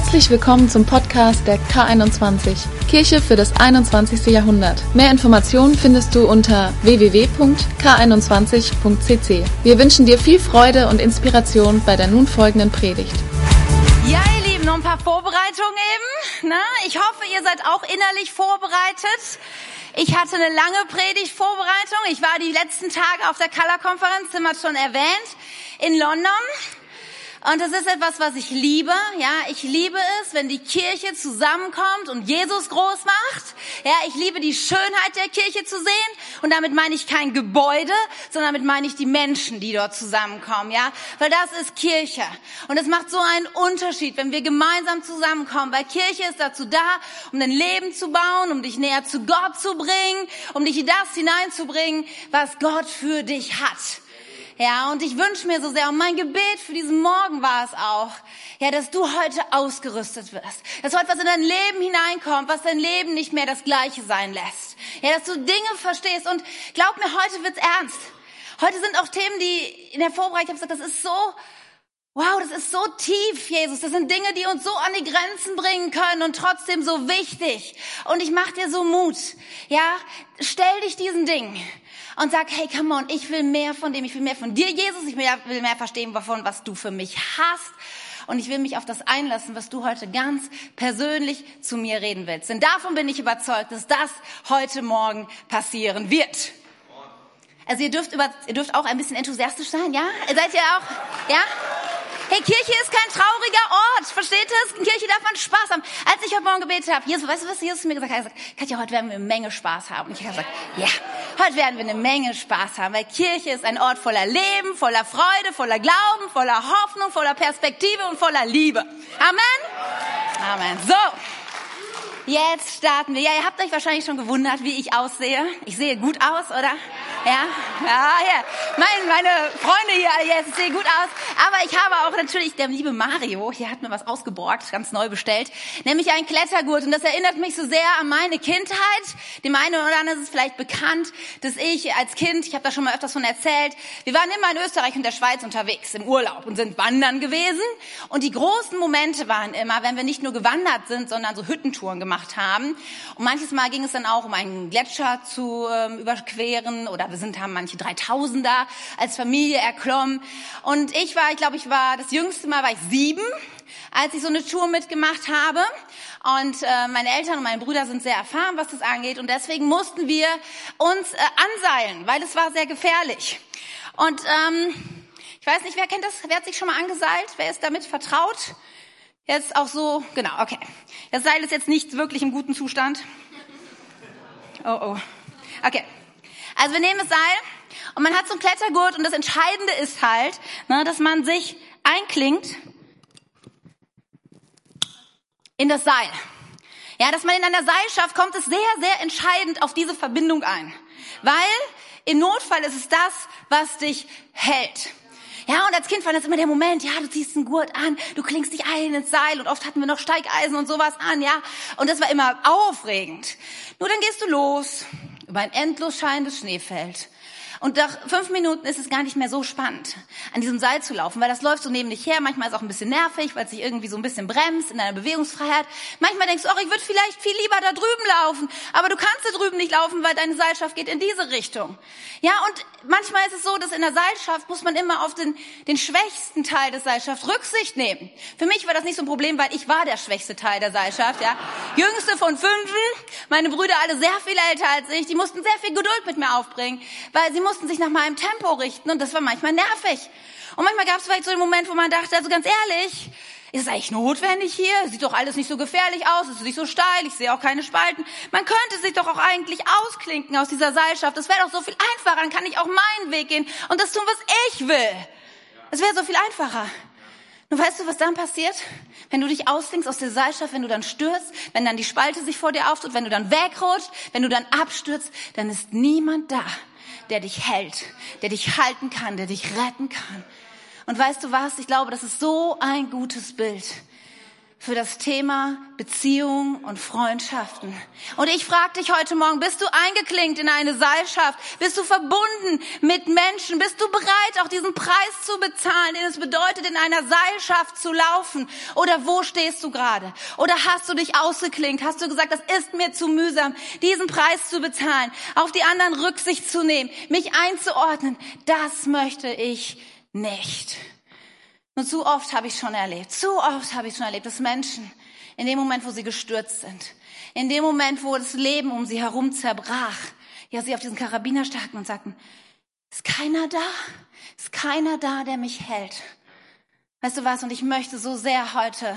Herzlich willkommen zum Podcast der K21, Kirche für das 21. Jahrhundert. Mehr Informationen findest du unter www.k21.cc. Wir wünschen dir viel Freude und Inspiration bei der nun folgenden Predigt. Ja, ihr Lieben, noch ein paar Vorbereitungen eben. Na, ich hoffe, ihr seid auch innerlich vorbereitet. Ich hatte eine lange Predigtvorbereitung. Ich war die letzten Tage auf der Color-Konferenz, Tim hat schon erwähnt, in London. Und das ist etwas, was ich liebe. Ja, ich liebe es, wenn die Kirche zusammenkommt und Jesus groß macht. Ja, ich liebe die Schönheit der Kirche zu sehen. Und damit meine ich kein Gebäude, sondern damit meine ich die Menschen, die dort zusammenkommen. Ja, weil das ist Kirche. Und es macht so einen Unterschied, wenn wir gemeinsam zusammenkommen. Weil Kirche ist dazu da, um dein Leben zu bauen, um dich näher zu Gott zu bringen, um dich in das hineinzubringen, was Gott für dich hat. Ja, und ich wünsche mir so sehr, und mein Gebet für diesen Morgen war es auch, ja, dass du heute ausgerüstet wirst. Dass heute was in dein Leben hineinkommt, was dein Leben nicht mehr das gleiche sein lässt. Ja, dass du Dinge verstehst. Und glaub mir, heute wird's ernst. Heute sind auch Themen, die in der Vorbereitung, ich habe gesagt, das ist so, Wow, das ist so tief, Jesus. Das sind Dinge, die uns so an die Grenzen bringen können und trotzdem so wichtig. Und ich mach dir so Mut. Ja, stell dich diesen Dingen und sag, hey, come on, ich will mehr von dem, ich will mehr von dir, Jesus, ich will mehr verstehen davon, was du für mich hast. Und ich will mich auf das einlassen, was du heute ganz persönlich zu mir reden willst. Denn davon bin ich überzeugt, dass das heute Morgen passieren wird. Also ihr dürft, über, ihr dürft auch ein bisschen enthusiastisch sein, ja? Seid ihr auch, ja? Hey, Kirche ist kein trauriger Ort. Versteht das? In Kirche darf man Spaß haben. Als ich heute Morgen gebetet habe, Jesus, weißt du, was Jesus mir gesagt hat? Er hat gesagt, Katja, heute werden wir eine Menge Spaß haben. Und ich habe gesagt, ja, heute werden wir eine Menge Spaß haben, weil Kirche ist ein Ort voller Leben, voller Freude, voller Glauben, voller Hoffnung, voller Perspektive und voller Liebe. Amen? Amen. So. Jetzt starten wir. Ja, ihr habt euch wahrscheinlich schon gewundert, wie ich aussehe. Ich sehe gut aus, oder? Ja, ja, ja. Meine, meine Freunde hier, jetzt sehen gut aus. Aber ich habe auch natürlich, der liebe Mario, hier hat mir was ausgeborgt, ganz neu bestellt, nämlich einen Klettergurt. Und das erinnert mich so sehr an meine Kindheit. Dem einen oder anderen ist es vielleicht bekannt, dass ich als Kind, ich habe da schon mal öfters von erzählt, wir waren immer in Österreich und der Schweiz unterwegs im Urlaub und sind wandern gewesen. Und die großen Momente waren immer, wenn wir nicht nur gewandert sind, sondern so Hüttentouren gemacht haben. Und manches Mal ging es dann auch um einen Gletscher zu ähm, überqueren oder wir sind, haben manche 3000er als Familie erklommen. Und ich war, ich glaube, ich war, das jüngste Mal war ich sieben, als ich so eine Tour mitgemacht habe. Und äh, meine Eltern und meine Brüder sind sehr erfahren, was das angeht. Und deswegen mussten wir uns äh, anseilen, weil es war sehr gefährlich. Und ähm, ich weiß nicht, wer kennt das? Wer hat sich schon mal angeseilt? Wer ist damit vertraut? Jetzt auch so, genau, okay. Das Seil ist jetzt nicht wirklich im guten Zustand. Oh, oh. Okay. Also wir nehmen das Seil und man hat so einen Klettergurt und das Entscheidende ist halt, ne, dass man sich einklingt in das Seil. Ja, dass man in einer Seilschaft kommt, ist sehr, sehr entscheidend auf diese Verbindung ein. Weil im Notfall ist es das, was dich hält. Ja, und als Kind war das immer der Moment, ja, du ziehst einen Gurt an, du klingst dich ein ins Seil und oft hatten wir noch Steigeisen und sowas an, ja. Und das war immer aufregend. Nur dann gehst du los über ein endlos scheinendes Schneefeld und nach fünf Minuten ist es gar nicht mehr so spannend, an diesem Seil zu laufen, weil das läuft so neben dich her. Manchmal ist es auch ein bisschen nervig, weil es sich irgendwie so ein bisschen bremst in deiner Bewegungsfreiheit. Manchmal denkst du, ach, ich würde vielleicht viel lieber da drüben laufen. Aber du kannst da drüben nicht laufen, weil deine Seilschaft geht in diese Richtung. Ja, und manchmal ist es so, dass in der Seilschaft muss man immer auf den, den schwächsten Teil des Seilschafts Rücksicht nehmen. Für mich war das nicht so ein Problem, weil ich war der schwächste Teil der Seilschaft, ja. Jüngste von fünfen, meine Brüder alle sehr viel älter als ich, die mussten sehr viel Geduld mit mir aufbringen, weil sie sich nach meinem Tempo richten und das war manchmal nervig. Und manchmal gab es vielleicht so einen Moment, wo man dachte, also ganz ehrlich, ist es eigentlich notwendig hier? Sieht doch alles nicht so gefährlich aus, es ist nicht so steil, ich sehe auch keine Spalten. Man könnte sich doch auch eigentlich ausklinken aus dieser Seilschaft. Das wäre doch so viel einfacher, dann kann ich auch meinen Weg gehen und das tun, was ich will. Es wäre so viel einfacher. Nun weißt du, was dann passiert? Wenn du dich ausklinkst aus der Seilschaft, wenn du dann stürzt, wenn dann die Spalte sich vor dir auftut, wenn du dann wegrutscht, wenn du dann abstürzt, dann ist niemand da, der dich hält, der dich halten kann, der dich retten kann. Und weißt du was? Ich glaube, das ist so ein gutes Bild für das Thema Beziehung und Freundschaften. Und ich frage dich heute Morgen, bist du eingeklinkt in eine Seilschaft? Bist du verbunden mit Menschen? Bist du bereit, auch diesen Preis zu bezahlen, den es bedeutet, in einer Seilschaft zu laufen? Oder wo stehst du gerade? Oder hast du dich ausgeklinkt? Hast du gesagt, das ist mir zu mühsam, diesen Preis zu bezahlen, auf die anderen Rücksicht zu nehmen, mich einzuordnen? Das möchte ich nicht. Und zu oft habe ich schon erlebt, zu oft habe ich schon erlebt, dass Menschen in dem Moment, wo sie gestürzt sind, in dem Moment, wo das Leben um sie herum zerbrach, ja, sie auf diesen Karabiner starten und sagten, ist keiner da? Ist keiner da, der mich hält? Weißt du was? Und ich möchte so sehr heute,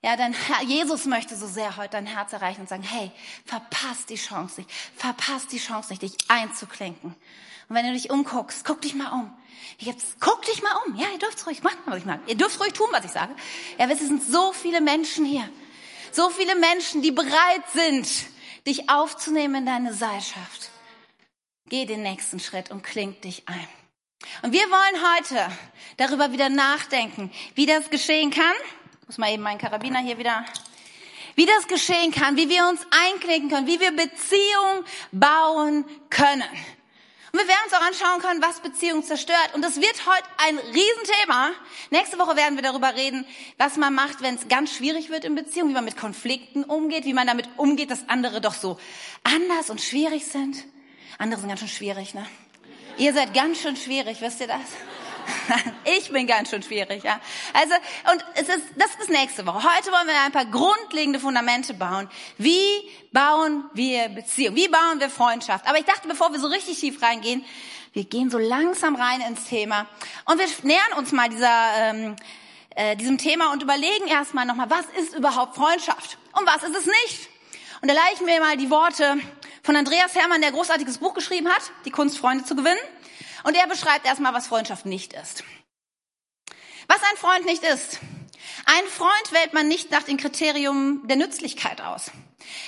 ja, dein Herr, Jesus möchte so sehr heute dein Herz erreichen und sagen, hey, verpasst die Chance nicht, verpasst die Chance nicht, dich einzuklinken. Und wenn du dich umguckst, guck dich mal um. Jetzt guck dich mal um. Ja, ihr dürft ruhig machen, was ich mag. Ihr dürft ruhig tun, was ich sage. Ja, es sind so viele Menschen hier. So viele Menschen, die bereit sind, dich aufzunehmen in deine Seilschaft. Geh den nächsten Schritt und kling dich ein. Und wir wollen heute darüber wieder nachdenken, wie das geschehen kann. Ich muss mal eben meinen Karabiner hier wieder wie das geschehen kann, wie wir uns einklinken können, wie wir Beziehung bauen können. Und wir werden uns auch anschauen können, was Beziehungen zerstört. Und das wird heute ein Riesenthema. Nächste Woche werden wir darüber reden, was man macht, wenn es ganz schwierig wird in Beziehungen, wie man mit Konflikten umgeht, wie man damit umgeht, dass andere doch so anders und schwierig sind. Andere sind ganz schön schwierig, ne? Ihr seid ganz schön schwierig, wisst ihr das? Ich bin ganz schön schwierig, ja. Also, und es ist, das ist nächste Woche. Heute wollen wir ein paar grundlegende Fundamente bauen. Wie bauen wir Beziehung? Wie bauen wir Freundschaft? Aber ich dachte, bevor wir so richtig tief reingehen, wir gehen so langsam rein ins Thema und wir nähern uns mal dieser, ähm, äh, diesem Thema und überlegen erstmal nochmal, was ist überhaupt Freundschaft und was ist es nicht? Und da leichen wir mal die Worte von Andreas Hermann, der großartiges Buch geschrieben hat, Die Kunst, Freunde zu gewinnen. Und er beschreibt erstmal, was Freundschaft nicht ist. Was ein Freund nicht ist. Ein Freund wählt man nicht nach dem Kriterium der Nützlichkeit aus.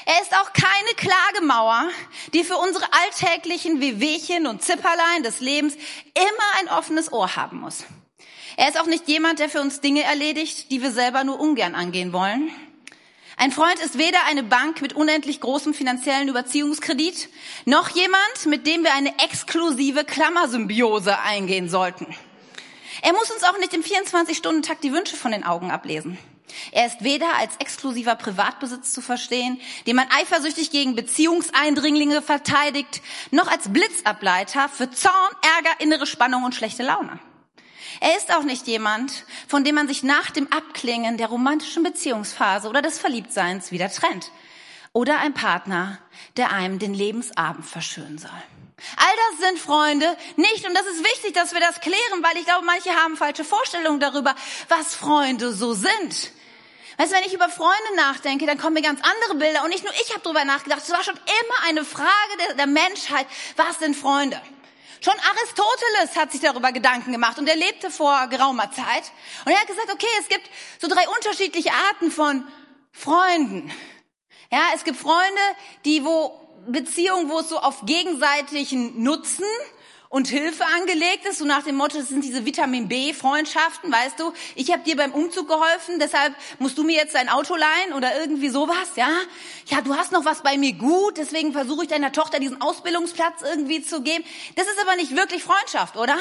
Er ist auch keine Klagemauer, die für unsere alltäglichen Wehwehchen und Zipperlein des Lebens immer ein offenes Ohr haben muss. Er ist auch nicht jemand, der für uns Dinge erledigt, die wir selber nur ungern angehen wollen. Ein Freund ist weder eine Bank mit unendlich großem finanziellen Überziehungskredit, noch jemand, mit dem wir eine exklusive Klammersymbiose eingehen sollten. Er muss uns auch nicht im 24-Stunden-Takt die Wünsche von den Augen ablesen. Er ist weder als exklusiver Privatbesitz zu verstehen, den man eifersüchtig gegen Beziehungseindringlinge verteidigt, noch als Blitzableiter für Zorn, Ärger, innere Spannung und schlechte Laune. Er ist auch nicht jemand, von dem man sich nach dem Abklingen der romantischen Beziehungsphase oder des Verliebtseins wieder trennt. Oder ein Partner, der einem den Lebensabend verschönen soll. All das sind Freunde nicht, und das ist wichtig, dass wir das klären, weil ich glaube, manche haben falsche Vorstellungen darüber, was Freunde so sind. Weißt du, wenn ich über Freunde nachdenke, dann kommen mir ganz andere Bilder. Und nicht nur ich habe darüber nachgedacht, es war schon immer eine Frage der, der Menschheit, was sind Freunde? Schon Aristoteles hat sich darüber Gedanken gemacht und er lebte vor geraumer Zeit. Und er hat gesagt, okay, es gibt so drei unterschiedliche Arten von Freunden. Ja, es gibt Freunde, die wo Beziehungen, wo es so auf gegenseitigen Nutzen und Hilfe angelegt ist, so nach dem Motto, das sind diese Vitamin B-Freundschaften, weißt du, ich habe dir beim Umzug geholfen, deshalb musst du mir jetzt dein Auto leihen oder irgendwie sowas, ja? Ja, du hast noch was bei mir gut, deswegen versuche ich deiner Tochter diesen Ausbildungsplatz irgendwie zu geben. Das ist aber nicht wirklich Freundschaft, oder?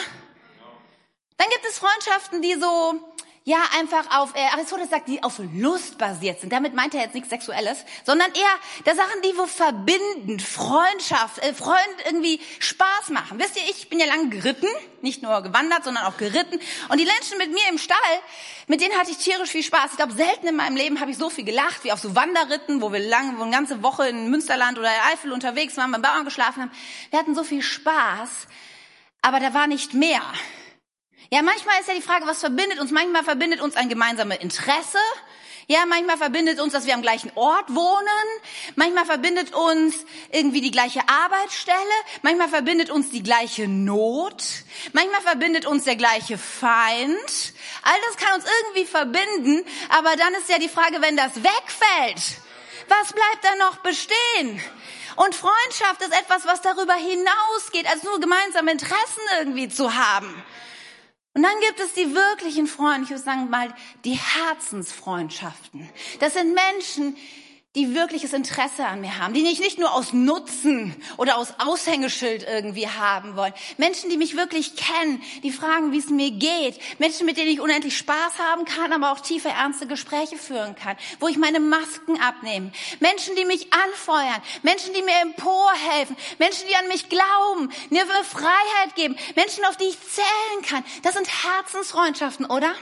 Dann gibt es Freundschaften, die so ja einfach auf, äh, Aristoteles sagt, die auf Lust basiert sind. Damit meint er jetzt nichts Sexuelles, sondern eher der Sachen, die wo verbinden, Freundschaft, äh, Freund irgendwie Spaß machen. Wisst ihr, ich bin ja lange geritten, nicht nur gewandert, sondern auch geritten. Und die Menschen mit mir im Stall, mit denen hatte ich tierisch viel Spaß. Ich glaube, selten in meinem Leben habe ich so viel gelacht wie auf so Wanderritten, wo wir lange, wo eine ganze Woche in Münsterland oder Eifel unterwegs waren, beim Bauern geschlafen haben. Wir hatten so viel Spaß, aber da war nicht mehr. Ja, manchmal ist ja die Frage, was verbindet uns? Manchmal verbindet uns ein gemeinsames Interesse. Ja, manchmal verbindet uns, dass wir am gleichen Ort wohnen. Manchmal verbindet uns irgendwie die gleiche Arbeitsstelle. Manchmal verbindet uns die gleiche Not. Manchmal verbindet uns der gleiche Feind. All das kann uns irgendwie verbinden. Aber dann ist ja die Frage, wenn das wegfällt, was bleibt dann noch bestehen? Und Freundschaft ist etwas, was darüber hinausgeht, als nur gemeinsame Interessen irgendwie zu haben. Und dann gibt es die wirklichen Freunde, ich würde sagen mal die Herzensfreundschaften. Das sind Menschen, die wirkliches Interesse an mir haben, die mich nicht nur aus Nutzen oder aus Aushängeschild irgendwie haben wollen. Menschen, die mich wirklich kennen, die fragen, wie es mir geht. Menschen, mit denen ich unendlich Spaß haben kann, aber auch tiefe, ernste Gespräche führen kann, wo ich meine Masken abnehme. Menschen, die mich anfeuern. Menschen, die mir emporhelfen. Menschen, die an mich glauben, mir Freiheit geben. Menschen, auf die ich zählen kann. Das sind Herzensfreundschaften, oder?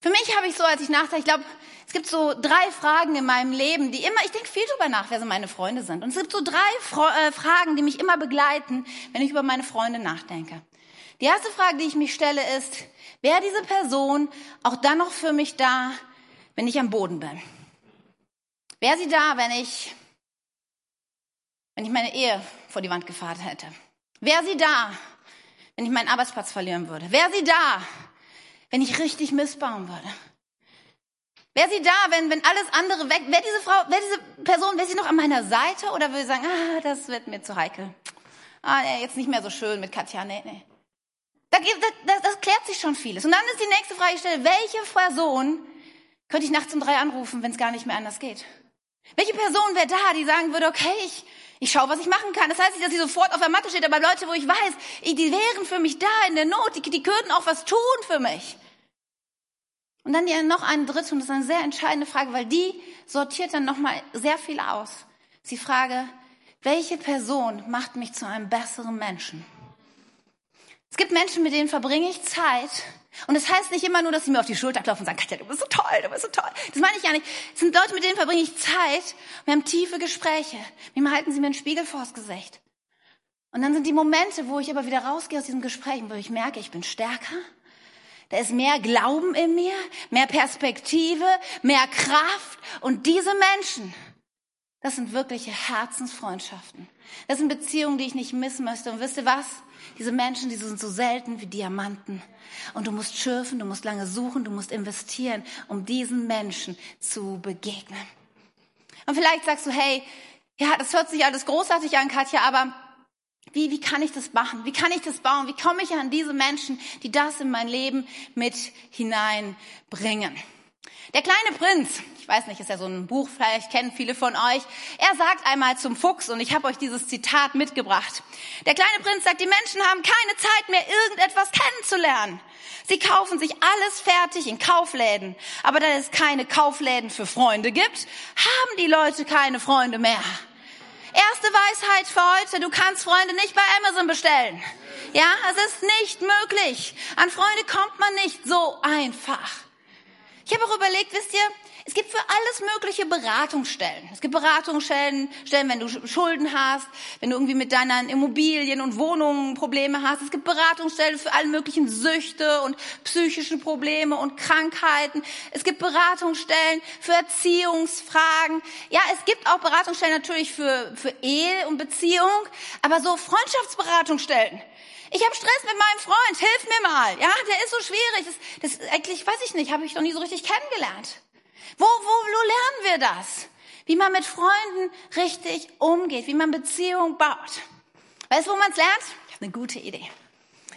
Für mich habe ich so, als ich nachdachte, ich glaube, es gibt so drei Fragen in meinem Leben, die immer, ich denke viel drüber nach, wer so meine Freunde sind. Und es gibt so drei äh, Fragen, die mich immer begleiten, wenn ich über meine Freunde nachdenke. Die erste Frage, die ich mich stelle, ist, wäre diese Person auch dann noch für mich da, wenn ich am Boden bin? Wäre sie da, wenn ich, wenn ich meine Ehe vor die Wand gefahren hätte? Wäre sie da, wenn ich meinen Arbeitsplatz verlieren würde? Wäre sie da, wenn ich richtig missbauen würde? Wäre sie da, wenn, wenn alles andere weg, wäre diese Frau, wäre diese Person, wäre sie noch an meiner Seite oder würde sie sagen, ah, das wird mir zu heikel. Ah, nee, jetzt nicht mehr so schön mit Katja, nee, nee. Da, das, das klärt sich schon vieles. Und dann ist die nächste Frage, ich stelle, welche Person könnte ich nachts um drei anrufen, wenn es gar nicht mehr anders geht? Welche Person wäre da, die sagen würde, okay, ich, ich schaue, was ich machen kann. Das heißt nicht, dass sie sofort auf der Matte steht, aber Leute, wo ich weiß, die wären für mich da in der Not, die, die könnten auch was tun für mich. Und dann noch eine dritte, und das ist eine sehr entscheidende Frage, weil die sortiert dann nochmal sehr viel aus. Sie frage, welche Person macht mich zu einem besseren Menschen? Es gibt Menschen, mit denen verbringe ich Zeit. Und das heißt nicht immer nur, dass sie mir auf die Schulter klopfen und sagen, Katja, du bist so toll, du bist so toll. Das meine ich ja nicht. Es sind Leute, mit denen verbringe ich Zeit. Wir haben tiefe Gespräche. Manchmal halten sie mir einen Spiegel vors Gesicht. Und dann sind die Momente, wo ich aber wieder rausgehe aus diesem Gespräch, wo ich merke, ich bin stärker, da ist mehr Glauben in mir, mehr Perspektive, mehr Kraft. Und diese Menschen, das sind wirkliche Herzensfreundschaften. Das sind Beziehungen, die ich nicht missen möchte. Und wisst ihr was? Diese Menschen, die sind so selten wie Diamanten. Und du musst schürfen, du musst lange suchen, du musst investieren, um diesen Menschen zu begegnen. Und vielleicht sagst du, hey, ja, das hört sich alles großartig an, Katja, aber wie, wie kann ich das machen? Wie kann ich das bauen? Wie komme ich an diese Menschen, die das in mein Leben mit hineinbringen? Der kleine Prinz, ich weiß nicht, ist ja so ein Buch, vielleicht kennen viele von euch. Er sagt einmal zum Fuchs, und ich habe euch dieses Zitat mitgebracht. Der kleine Prinz sagt, die Menschen haben keine Zeit mehr, irgendetwas kennenzulernen. Sie kaufen sich alles fertig in Kaufläden. Aber da es keine Kaufläden für Freunde gibt, haben die Leute keine Freunde mehr. Erste Weisheit für heute, du kannst Freunde nicht bei Amazon bestellen. Ja, es ist nicht möglich. An Freunde kommt man nicht so einfach. Ich habe auch überlegt, wisst ihr, es gibt für alles mögliche Beratungsstellen. Es gibt Beratungsstellen, Stellen, wenn du Schulden hast, wenn du irgendwie mit deinen Immobilien und Wohnungen Probleme hast. Es gibt Beratungsstellen für alle möglichen Süchte und psychischen Probleme und Krankheiten. Es gibt Beratungsstellen für Erziehungsfragen. Ja, es gibt auch Beratungsstellen natürlich für, für Ehe und Beziehung, aber so Freundschaftsberatungsstellen. Ich habe Stress mit meinem Freund, hilf mir mal. Ja, der ist so schwierig. Das, das eigentlich weiß ich nicht, habe ich noch nie so richtig kennengelernt. Wo, wo, wo lernen wir das? Wie man mit Freunden richtig umgeht, wie man Beziehungen baut. Weißt du, wo man es lernt? Ich habe eine gute Idee.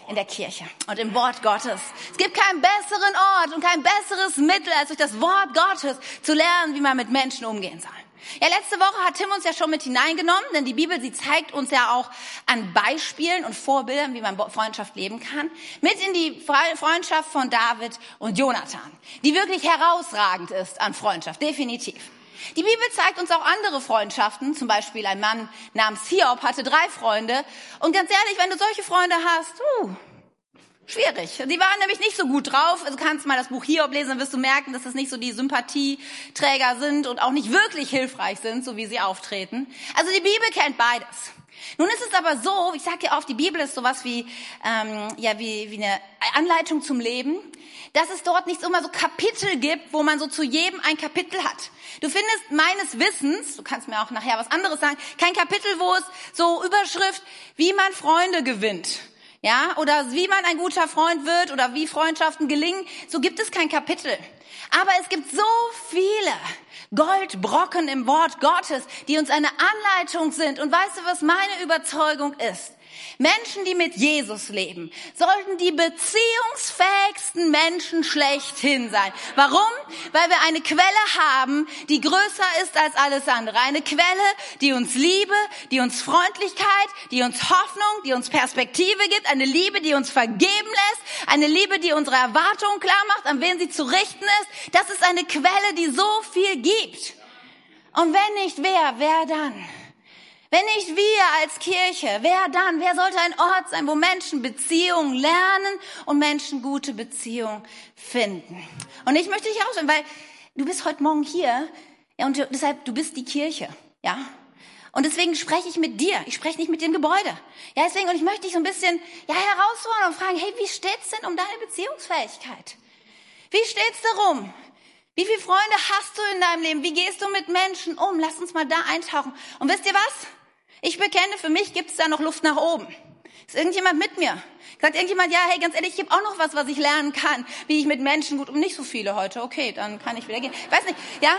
In der Kirche und im Wort Gottes. Es gibt keinen besseren Ort und kein besseres Mittel, als durch das Wort Gottes zu lernen, wie man mit Menschen umgehen soll. Ja, letzte Woche hat Tim uns ja schon mit hineingenommen, denn die Bibel, sie zeigt uns ja auch an Beispielen und Vorbildern, wie man Freundschaft leben kann, mit in die Freundschaft von David und Jonathan, die wirklich herausragend ist an Freundschaft, definitiv. Die Bibel zeigt uns auch andere Freundschaften, zum Beispiel ein Mann namens Hiob hatte drei Freunde. Und ganz ehrlich, wenn du solche Freunde hast, uh, Schwierig. Die waren nämlich nicht so gut drauf. Also du kannst mal das Buch Hiob lesen, dann wirst du merken, dass das nicht so die Sympathieträger sind und auch nicht wirklich hilfreich sind, so wie sie auftreten. Also die Bibel kennt beides. Nun ist es aber so, ich sage ja oft, die Bibel ist sowas wie, ähm, ja, wie, wie eine Anleitung zum Leben, dass es dort nicht immer so Kapitel gibt, wo man so zu jedem ein Kapitel hat. Du findest meines Wissens, du kannst mir auch nachher was anderes sagen, kein Kapitel, wo es so Überschrift, wie man Freunde gewinnt ja, oder wie man ein guter Freund wird oder wie Freundschaften gelingen, so gibt es kein Kapitel. Aber es gibt so viele Goldbrocken im Wort Gottes, die uns eine Anleitung sind. Und weißt du, was meine Überzeugung ist? Menschen, die mit Jesus leben, sollten die beziehungsfähigsten Menschen schlechthin sein. Warum? Weil wir eine Quelle haben, die größer ist als alles andere. Eine Quelle, die uns Liebe, die uns Freundlichkeit, die uns Hoffnung, die uns Perspektive gibt. Eine Liebe, die uns vergeben lässt. Eine Liebe, die unsere Erwartungen klar macht, an wen sie zu richten ist. Das ist eine Quelle, die so viel gibt. Und wenn nicht wer, wer dann? Wenn nicht wir als Kirche, wer dann? Wer sollte ein Ort sein, wo Menschen Beziehungen lernen und Menschen gute Beziehungen finden? Und ich möchte dich ausstellen, weil du bist heute Morgen hier ja, und deshalb, du bist die Kirche, ja? Und deswegen spreche ich mit dir. Ich spreche nicht mit dem Gebäude. Ja, deswegen, und ich möchte dich so ein bisschen, ja, herausfordern und fragen, hey, wie steht's denn um deine Beziehungsfähigkeit? Wie steht's darum? Wie viele Freunde hast du in deinem Leben? Wie gehst du mit Menschen um? Lass uns mal da eintauchen. Und wisst ihr was? Ich bekenne, für mich gibt es da noch Luft nach oben. Ist irgendjemand mit mir? Sagt irgendjemand, ja, hey, ganz ehrlich, ich habe auch noch was, was ich lernen kann, wie ich mit Menschen gut um nicht so viele heute. Okay, dann kann ich wieder gehen. Weiß nicht, ja?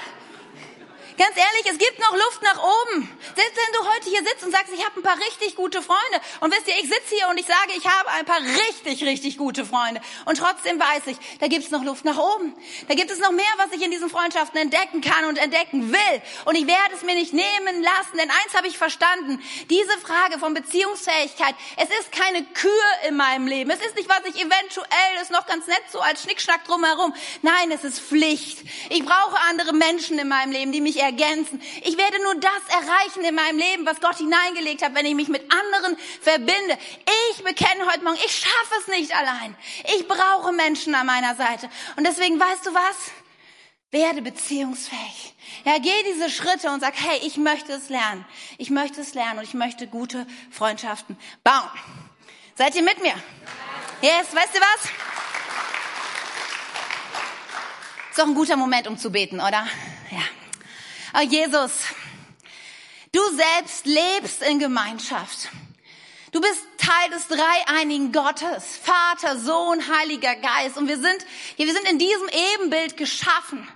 Ganz ehrlich, es gibt noch Luft nach oben. Selbst wenn du heute hier sitzt und sagst, ich habe ein paar richtig gute Freunde. Und wisst ihr, ich sitze hier und ich sage, ich habe ein paar richtig, richtig gute Freunde. Und trotzdem weiß ich, da gibt es noch Luft nach oben. Da gibt es noch mehr, was ich in diesen Freundschaften entdecken kann und entdecken will. Und ich werde es mir nicht nehmen lassen. Denn eins habe ich verstanden. Diese Frage von Beziehungsfähigkeit. Es ist keine Kür in meinem Leben. Es ist nicht, was ich eventuell ist noch ganz nett so als Schnickschnack drumherum. Nein, es ist Pflicht. Ich brauche andere Menschen in meinem Leben, die mich ergänzen. Ich werde nur das erreichen in meinem Leben, was Gott hineingelegt hat, wenn ich mich mit anderen verbinde. Ich bekenne heute Morgen, ich schaffe es nicht allein. Ich brauche Menschen an meiner Seite. Und deswegen, weißt du was? Werde beziehungsfähig. Ja, geh diese Schritte und sag, hey, ich möchte es lernen. Ich möchte es lernen und ich möchte gute Freundschaften bauen. Seid ihr mit mir? Yes, weißt du was? Ist doch ein guter Moment, um zu beten, oder? Ja. Oh Jesus, du selbst lebst in Gemeinschaft. Du bist Teil des dreieinigen Gottes, Vater, Sohn, Heiliger Geist. Und wir sind, wir sind in diesem Ebenbild geschaffen.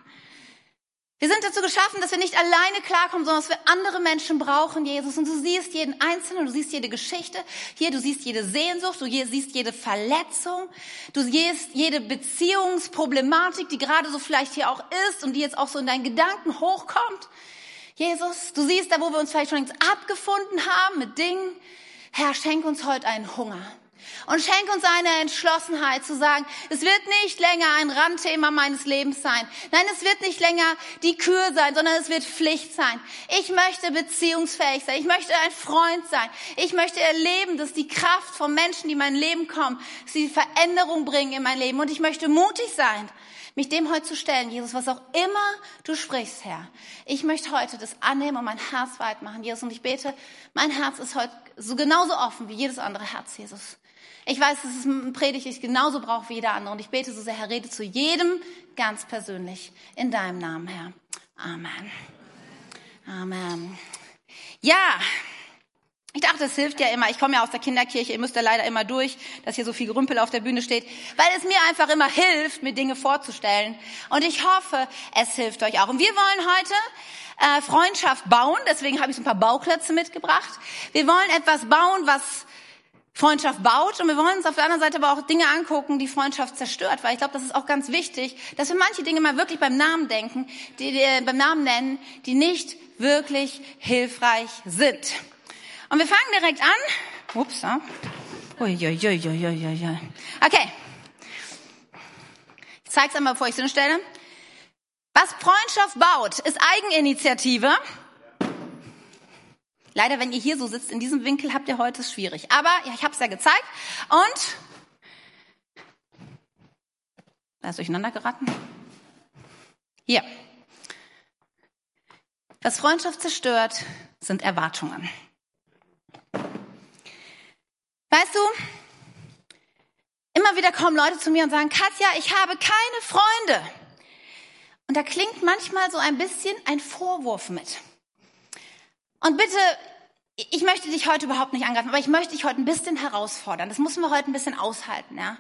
Wir sind dazu geschaffen, dass wir nicht alleine klarkommen, sondern dass wir andere Menschen brauchen, Jesus. Und du siehst jeden Einzelnen, du siehst jede Geschichte. Hier, du siehst jede Sehnsucht, du siehst jede Verletzung. Du siehst jede Beziehungsproblematik, die gerade so vielleicht hier auch ist und die jetzt auch so in deinen Gedanken hochkommt. Jesus, du siehst da, wo wir uns vielleicht schon längst abgefunden haben mit Dingen. Herr, schenk uns heute einen Hunger. Und schenk uns eine Entschlossenheit zu sagen, es wird nicht länger ein Randthema meines Lebens sein. Nein, es wird nicht länger die Kür sein, sondern es wird Pflicht sein. Ich möchte beziehungsfähig sein. Ich möchte ein Freund sein. Ich möchte erleben, dass die Kraft von Menschen, die in mein Leben kommen, sie Veränderung bringen in mein Leben. Und ich möchte mutig sein mich dem heute zu stellen, Jesus, was auch immer du sprichst, Herr. Ich möchte heute das annehmen und mein Herz weit machen, Jesus. Und ich bete, mein Herz ist heute so genauso offen wie jedes andere Herz, Jesus. Ich weiß, dass es ein Predigt ich genauso brauche wie jeder andere. Und ich bete so sehr, Herr, rede zu jedem ganz persönlich. In deinem Namen, Herr. Amen. Amen. Ja. Ich dachte, es hilft ja immer. Ich komme ja aus der Kinderkirche. Ihr müsst ja leider immer durch, dass hier so viel Gerümpel auf der Bühne steht, weil es mir einfach immer hilft, mir Dinge vorzustellen. Und ich hoffe, es hilft euch auch. Und wir wollen heute äh, Freundschaft bauen. Deswegen habe ich so ein paar Bauklötze mitgebracht. Wir wollen etwas bauen, was Freundschaft baut und wir wollen uns auf der anderen Seite aber auch Dinge angucken, die Freundschaft zerstört, weil ich glaube, das ist auch ganz wichtig, dass wir manche Dinge mal wirklich beim Namen denken, die, die beim Namen nennen, die nicht wirklich hilfreich sind. Und wir fangen direkt an. Ups, ja. Uiuiuiuiui. Okay. Ich zeige es einmal, bevor ich es hinstelle. Was Freundschaft baut, ist Eigeninitiative. Leider, wenn ihr hier so sitzt, in diesem Winkel, habt ihr heute es schwierig. Aber ja, ich habe es ja gezeigt. Und da ist durcheinander geraten. Hier. Was Freundschaft zerstört, sind Erwartungen. Weißt du, immer wieder kommen Leute zu mir und sagen, Katja, ich habe keine Freunde. Und da klingt manchmal so ein bisschen ein Vorwurf mit. Und bitte, ich möchte dich heute überhaupt nicht angreifen, aber ich möchte dich heute ein bisschen herausfordern. Das müssen wir heute ein bisschen aushalten, ja.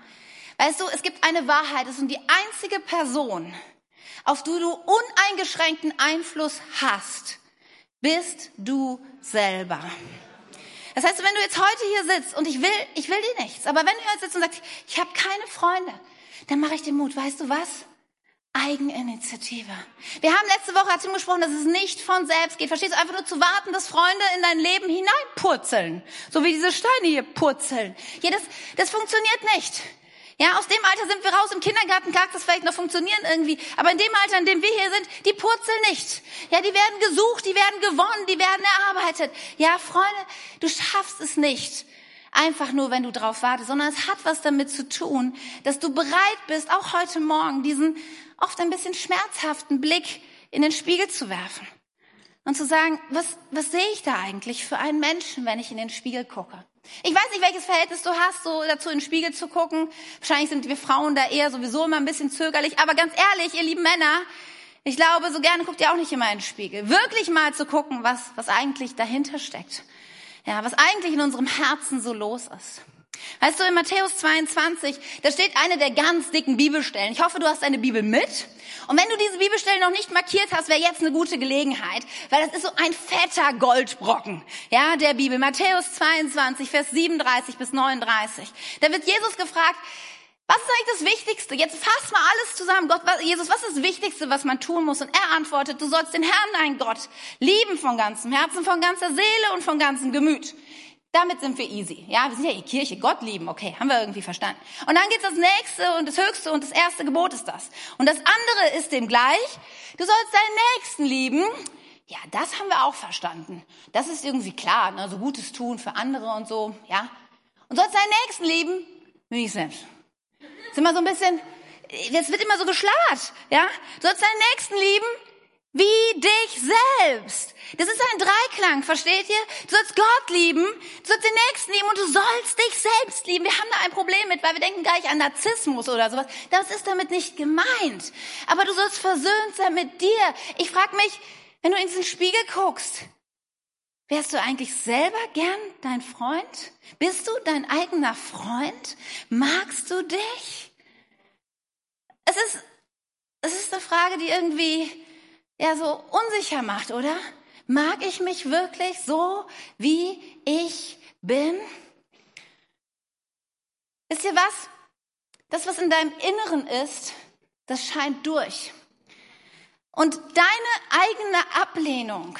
Weißt du, es gibt eine Wahrheit, es ist die einzige Person, auf die du uneingeschränkten Einfluss hast, bist du selber. Das heißt, wenn du jetzt heute hier sitzt und ich will, ich will dir nichts, aber wenn du hier sitzt und sagst, ich habe keine Freunde, dann mache ich dir Mut. Weißt du was? Eigeninitiative. Wir haben letzte Woche hat gesprochen, dass es nicht von selbst geht. Verstehst du? Einfach nur zu warten, dass Freunde in dein Leben hineinpurzeln. So wie diese Steine hier purzeln. Ja, das, das funktioniert nicht. Ja, aus dem Alter sind wir raus. Im Kindergarten kann das vielleicht noch funktionieren irgendwie. Aber in dem Alter, in dem wir hier sind, die purzeln nicht. Ja, die werden gesucht, die werden gewonnen, die werden erarbeitet. Ja, Freunde, du schaffst es nicht. Einfach nur, wenn du drauf wartest, sondern es hat was damit zu tun, dass du bereit bist, auch heute Morgen diesen oft ein bisschen schmerzhaften Blick in den Spiegel zu werfen und zu sagen, was, was sehe ich da eigentlich für einen Menschen, wenn ich in den Spiegel gucke? Ich weiß nicht, welches Verhältnis du hast, so dazu in den Spiegel zu gucken. Wahrscheinlich sind wir Frauen da eher sowieso immer ein bisschen zögerlich. Aber ganz ehrlich, ihr lieben Männer, ich glaube, so gerne guckt ihr auch nicht immer in den Spiegel. Wirklich mal zu gucken, was, was eigentlich dahinter steckt. Ja, was eigentlich in unserem Herzen so los ist. Weißt du, in Matthäus 22, da steht eine der ganz dicken Bibelstellen. Ich hoffe, du hast deine Bibel mit. Und wenn du diese Bibelstelle noch nicht markiert hast, wäre jetzt eine gute Gelegenheit, weil das ist so ein fetter Goldbrocken, ja, der Bibel. Matthäus 22, Vers 37 bis 39. Da wird Jesus gefragt, was ist eigentlich das Wichtigste? Jetzt fass mal alles zusammen. Gott, was, Jesus, was ist das Wichtigste, was man tun muss? Und er antwortet, du sollst den Herrn, dein Gott, lieben von ganzem Herzen, von ganzer Seele und von ganzem Gemüt. Damit sind wir easy. Ja, wir sind ja die Kirche, Gott lieben. Okay, haben wir irgendwie verstanden. Und dann geht's das nächste und das höchste und das erste Gebot ist das. Und das andere ist dem gleich. Du sollst deinen Nächsten lieben. Ja, das haben wir auch verstanden. Das ist irgendwie klar, ne? so Gutes tun für andere und so, ja. Und sollst deinen Nächsten lieben, wie ich selbst. Ist immer so ein bisschen, jetzt wird immer so geschlabbert, ja. Du sollst deinen Nächsten lieben, wie dich selbst. Das ist ein Dreiklang, versteht ihr? Du sollst Gott lieben, du sollst den Nächsten lieben und du sollst dich selbst lieben. Wir haben da ein Problem mit, weil wir denken gleich an Narzissmus oder sowas. Das ist damit nicht gemeint. Aber du sollst versöhnt sein mit dir. Ich frage mich, wenn du in den Spiegel guckst, wärst du eigentlich selber gern dein Freund? Bist du dein eigener Freund? Magst du dich? Es ist, es ist eine Frage, die irgendwie ja so unsicher macht, oder? Mag ich mich wirklich so, wie ich bin? Wisst ihr was? Das, was in deinem Inneren ist, das scheint durch. Und deine eigene Ablehnung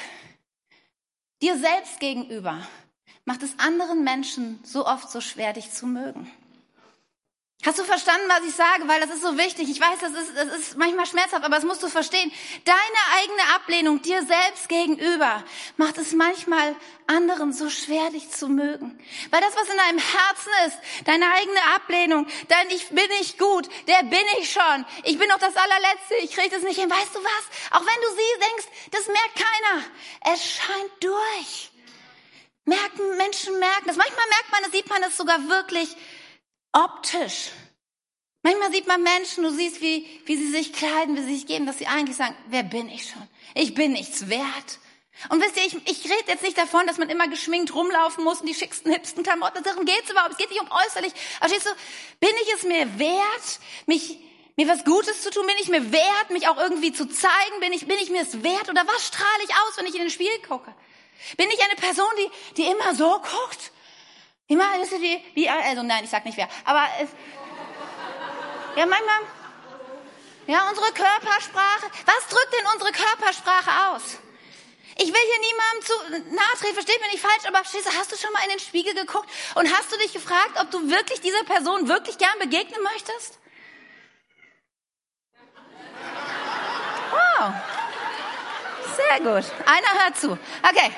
dir selbst gegenüber macht es anderen Menschen so oft so schwer, dich zu mögen. Hast du verstanden, was ich sage? Weil das ist so wichtig. Ich weiß, das ist, das ist manchmal schmerzhaft, aber das musst du verstehen. Deine eigene Ablehnung dir selbst gegenüber macht es manchmal anderen so schwer, dich zu mögen. Weil das, was in deinem Herzen ist, deine eigene Ablehnung, dein Ich bin nicht gut, der bin ich schon, ich bin doch das allerletzte, ich kriege das nicht hin. Weißt du was? Auch wenn du sie denkst, das merkt keiner. Es scheint durch. Merken, Menschen merken das. Manchmal merkt man, das sieht man es sogar wirklich optisch. Manchmal sieht man Menschen, du siehst, wie, wie sie sich kleiden, wie sie sich geben, dass sie eigentlich sagen, wer bin ich schon? Ich bin nichts wert. Und wisst ihr, ich, ich rede jetzt nicht davon, dass man immer geschminkt rumlaufen muss und die schicksten, hipsten Klamotten. Darum geht's überhaupt. Es geht nicht um äußerlich. Aber stehst du, bin ich es mir wert, mich, mir was Gutes zu tun? Bin ich mir wert, mich auch irgendwie zu zeigen? Bin ich, bin ich mir es wert? Oder was strahle ich aus, wenn ich in den Spiegel gucke? Bin ich eine Person, die, die immer so guckt? Immer, wisst ihr, wie, wie, also nein, ich sag nicht wer, aber es, ja, manchmal, ja, unsere Körpersprache, was drückt denn unsere Körpersprache aus? Ich will hier niemandem zu nahe treten, versteht mich nicht falsch, aber Schieße, hast du schon mal in den Spiegel geguckt und hast du dich gefragt, ob du wirklich dieser Person wirklich gern begegnen möchtest? Wow. Sehr gut. Einer hört zu. Okay.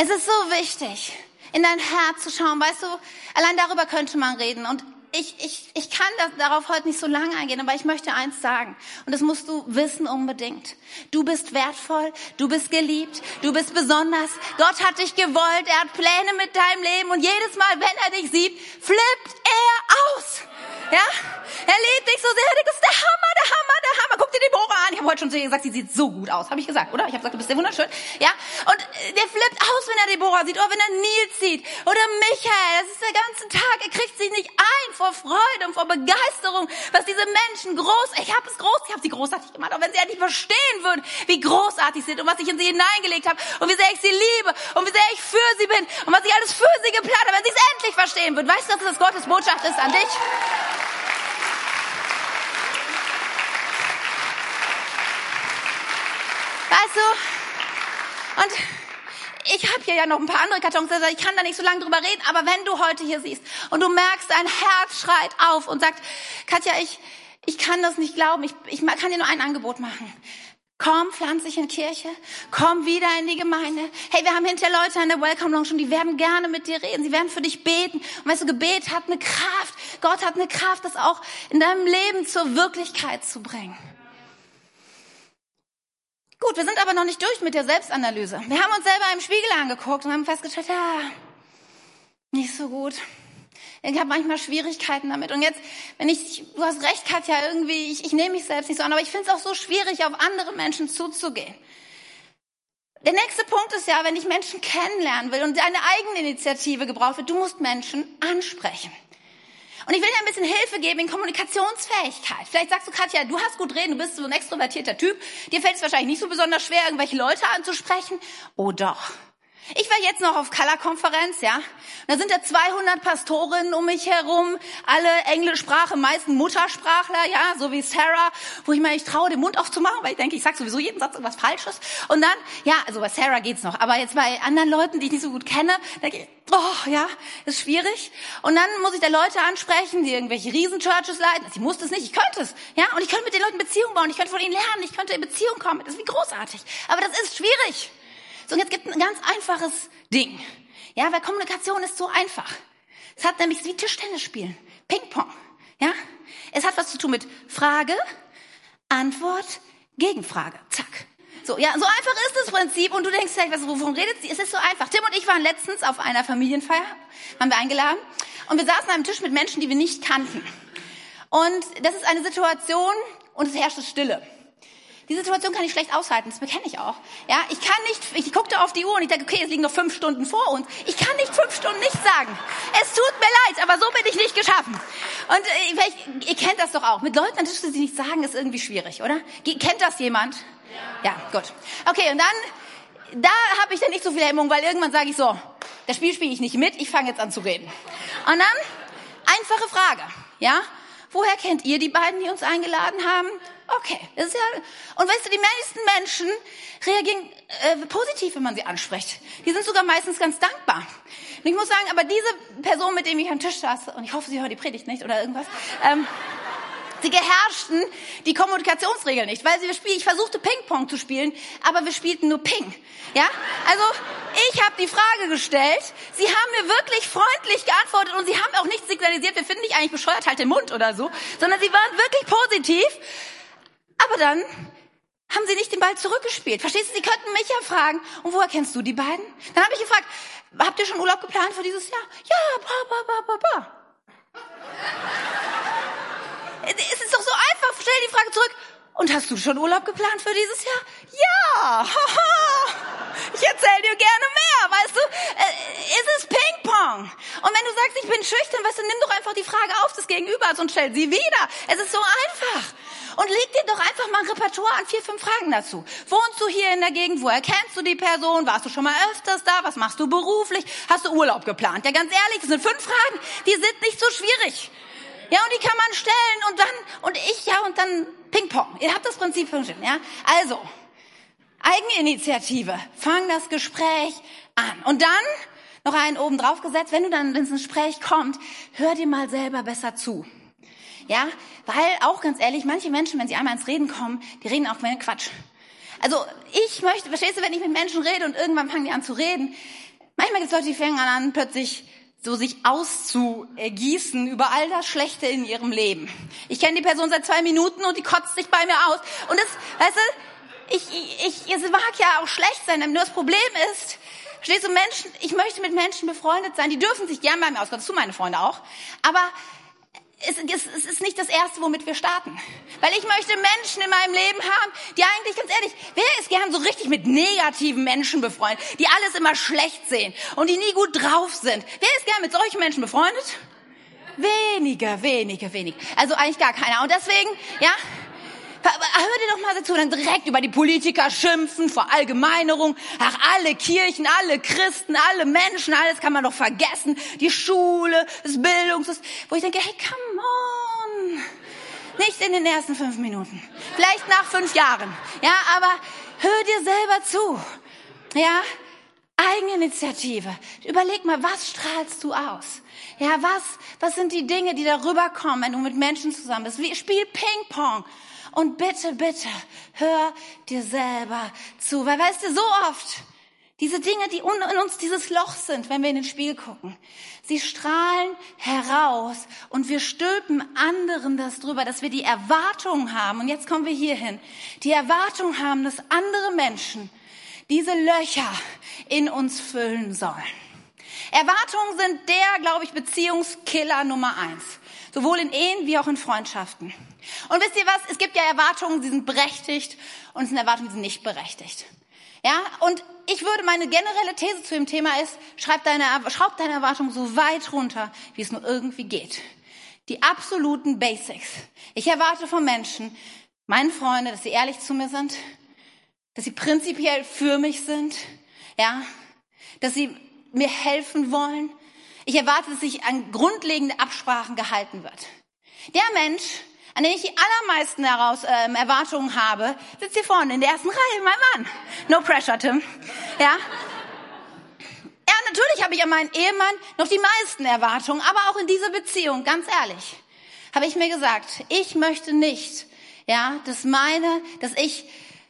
Es ist so wichtig, in dein Herz zu schauen. Weißt du, allein darüber könnte man reden. Und ich, ich, ich kann das, darauf heute nicht so lange eingehen, aber ich möchte eins sagen. Und das musst du wissen unbedingt. Du bist wertvoll, du bist geliebt, du bist besonders. Gott hat dich gewollt, er hat Pläne mit deinem Leben und jedes Mal, wenn er dich sieht, flippt er aus. Ja? Er liebt dich so sehr. Das ist der Hammer, der Hammer, der Hammer. Guck dir die Bohrer an. Ich habe heute schon zu ihr gesagt, sie sieht so gut aus. Habe ich gesagt, oder? Ich habe gesagt, du bist sehr wunderschön. Ja? Und der flippt aus, wenn er Deborah sieht. Oder wenn er Nils sieht. Oder Michael. Das ist der ganze Tag. Er kriegt sich nicht ein vor Freude und vor Begeisterung, was diese Menschen groß, ich habe es groß, ich habe sie großartig gemacht. Auch wenn sie endlich verstehen würden, wie großartig sie sind und was ich in sie hineingelegt habe und wie sehr ich sie liebe und wie sehr ich für sie bin und was ich alles für sie geplant habe, wenn sie es endlich verstehen würden. Weißt du, dass das Gottes Botschaft ist an dich? Weißt du? Und ich habe hier ja noch ein paar andere Kartons, also ich kann da nicht so lange drüber reden, aber wenn du heute hier siehst und du merkst, dein Herz schreit auf und sagt, Katja, ich, ich kann das nicht glauben, ich, ich kann dir nur ein Angebot machen. Komm, in Kirche, komm wieder in die Gemeinde. Hey, wir haben hinterher Leute an der Welcome Lounge und die werden gerne mit dir reden, sie werden für dich beten. Und weißt du, Gebet hat eine Kraft, Gott hat eine Kraft, das auch in deinem Leben zur Wirklichkeit zu bringen. Gut, wir sind aber noch nicht durch mit der Selbstanalyse. Wir haben uns selber im Spiegel angeguckt und haben festgestellt, ja, nicht so gut. Ich habe manchmal Schwierigkeiten damit. Und jetzt, wenn ich, du hast recht, Katja, irgendwie, ich, ich nehme mich selbst nicht so an, aber ich finde es auch so schwierig, auf andere Menschen zuzugehen. Der nächste Punkt ist ja, wenn ich Menschen kennenlernen will und eine Eigeninitiative gebraucht wird, du musst Menschen ansprechen. Und ich will dir ein bisschen Hilfe geben in Kommunikationsfähigkeit. Vielleicht sagst du, Katja, du hast gut reden, du bist so ein extrovertierter Typ. Dir fällt es wahrscheinlich nicht so besonders schwer, irgendwelche Leute anzusprechen. Oh doch. Ich war jetzt noch auf Color-Konferenz, ja. Da sind ja 200 Pastorinnen um mich herum, alle Englischsprache, meisten Muttersprachler, ja, so wie Sarah, wo ich mir, ich traue, den Mund aufzumachen, weil ich denke, ich sag sowieso jeden Satz irgendwas Falsches. Und dann, ja, also bei Sarah geht's noch, aber jetzt bei anderen Leuten, die ich nicht so gut kenne, denke ich, oh, ja, ist schwierig. Und dann muss ich da Leute ansprechen, die irgendwelche Riesenchurches leiten. Ich muss das nicht, ich könnte es, ja. Und ich könnte mit den Leuten Beziehungen bauen, ich könnte von ihnen lernen, ich könnte in Beziehung kommen. Das ist wie großartig. Aber das ist schwierig. So, und jetzt gibt ein ganz einfaches Ding. Ja, weil Kommunikation ist so einfach. Es hat nämlich wie Tischtennis spielen. Ping-Pong. Ja? Es hat was zu tun mit Frage, Antwort, Gegenfrage. Zack. So, ja, so einfach ist das Prinzip. Und du denkst vielleicht, was, wovon redet sie? Es ist so einfach. Tim und ich waren letztens auf einer Familienfeier, waren wir eingeladen. Und wir saßen an einem Tisch mit Menschen, die wir nicht kannten. Und das ist eine Situation, und es herrschte Stille. Die Situation kann ich schlecht aushalten, das bekenne ich auch. Ja, ich kann nicht, ich guckte auf die Uhr und ich dachte, okay, es liegen noch fünf Stunden vor uns. Ich kann nicht fünf Stunden nicht sagen. Es tut mir leid, aber so bin ich nicht geschaffen. Und äh, ihr kennt das doch auch. Mit Leuten an Tisch sie nicht sagen, ist irgendwie schwierig, oder? Kennt das jemand? Ja. Ja, gut. Okay, und dann, da habe ich dann nicht so viel Hemmung, weil irgendwann sage ich so, das Spiel spiele ich nicht mit, ich fange jetzt an zu reden. Und dann, einfache Frage, ja? Woher kennt ihr die beiden, die uns eingeladen haben? Okay, ist ja. Und weißt du, die meisten Menschen reagieren äh, positiv, wenn man sie anspricht. Die sind sogar meistens ganz dankbar. Und ich muss sagen, aber diese Person, mit dem ich am Tisch saß, und ich hoffe, sie hört die Predigt nicht oder irgendwas, ähm, sie geherrschten die Kommunikationsregeln nicht, weil sie spielen. Ich versuchte Ping-Pong zu spielen, aber wir spielten nur Ping. Ja, also ich habe die Frage gestellt. Sie haben mir wirklich freundlich geantwortet und sie haben auch nicht signalisiert, wir finden dich eigentlich bescheuert, halt den Mund oder so, sondern sie waren wirklich positiv. Aber dann haben sie nicht den Ball zurückgespielt. Verstehst du? Sie könnten mich ja fragen, und woher kennst du die beiden? Dann habe ich gefragt, habt ihr schon Urlaub geplant für dieses Jahr? Ja, ba, ba, ba, ba, ba. es ist doch so einfach. Stell die Frage zurück. Und hast du schon Urlaub geplant für dieses Jahr? Ja. Ich erzähle dir gerne mehr, weißt du? Es ist Ping-Pong. Und wenn du sagst, ich bin schüchtern, weißt du, nimm doch einfach die Frage auf des Gegenübers und stell sie wieder. Es ist so einfach. Und leg dir doch einfach mal ein Repertoire an vier, fünf Fragen dazu. Wohnst du hier in der Gegend? Woher kennst du die Person? Warst du schon mal öfters da? Was machst du beruflich? Hast du Urlaub geplant? Ja, ganz ehrlich, das sind fünf Fragen, die sind nicht so schwierig. Ja, und die kann man stellen und dann, und ich, ja, und dann Ping-Pong. Ihr habt das Prinzip verstanden, ja? Also, Eigeninitiative. Fang das Gespräch an. Und dann noch einen oben drauf gesetzt, wenn du dann ins Gespräch kommt, hör dir mal selber besser zu. Ja, weil auch ganz ehrlich, manche Menschen, wenn sie einmal ins Reden kommen, die reden auch mehr Quatsch. Also ich möchte, verstehst du, wenn ich mit Menschen rede und irgendwann fangen die an zu reden, manchmal gibt es Leute, die fangen an, plötzlich so sich auszuergießen über all das Schlechte in ihrem Leben. Ich kenne die Person seit zwei Minuten und die kotzt sich bei mir aus. Und das, weißt du, ich, ich, es mag ja auch schlecht sein, nur das Problem ist, verstehst du, Menschen, ich möchte mit Menschen befreundet sein, die dürfen sich gern bei mir auskotzen, das tun meine Freunde auch, aber es, es, es ist nicht das Erste, womit wir starten. Weil ich möchte Menschen in meinem Leben haben, die eigentlich, ganz ehrlich, wer ist gern so richtig mit negativen Menschen befreundet, die alles immer schlecht sehen und die nie gut drauf sind? Wer ist gern mit solchen Menschen befreundet? Weniger, weniger, weniger. Also eigentlich gar keiner. Und deswegen, ja, hör dir doch mal dazu, dann direkt über die Politiker schimpfen, Verallgemeinerung, ach, alle Kirchen, alle Christen, alle Menschen, alles kann man doch vergessen, die Schule, das Bildungs, wo ich denke, hey, come on. Nicht in den ersten fünf Minuten. Vielleicht nach fünf Jahren. Ja, aber hör dir selber zu. Ja, Eigeninitiative. Überleg mal, was strahlst du aus? Ja, was, was sind die Dinge, die darüber kommen, wenn du mit Menschen zusammen bist? Wie, spiel Ping-Pong. Und bitte, bitte, hör dir selber zu. Weil weißt du, so oft, diese Dinge, die in uns dieses Loch sind, wenn wir in den Spiegel gucken, sie strahlen heraus und wir stülpen anderen das drüber, dass wir die Erwartung haben, und jetzt kommen wir hierhin, die Erwartung haben, dass andere Menschen diese Löcher in uns füllen sollen. Erwartungen sind der, glaube ich, Beziehungskiller Nummer eins. Sowohl in Ehen wie auch in Freundschaften. Und wisst ihr was? Es gibt ja Erwartungen, die sind berechtigt und es sind Erwartungen, die sind nicht berechtigt. Ja, und ich würde meine generelle These zu dem Thema ist, schreib deine, schraub deine Erwartungen so weit runter, wie es nur irgendwie geht. Die absoluten Basics. Ich erwarte von Menschen, meinen Freunde, dass sie ehrlich zu mir sind, dass sie prinzipiell für mich sind, ja, dass sie mir helfen wollen. Ich erwarte, dass sich an grundlegende Absprachen gehalten wird. Der Mensch, an den ich die allermeisten heraus, ähm, Erwartungen habe, sitzt hier vorne in der ersten Reihe, mein Mann. No pressure, Tim. Ja. Ja, natürlich habe ich an meinen Ehemann noch die meisten Erwartungen, aber auch in dieser Beziehung, ganz ehrlich, habe ich mir gesagt, ich möchte nicht, ja, dass meine, dass ich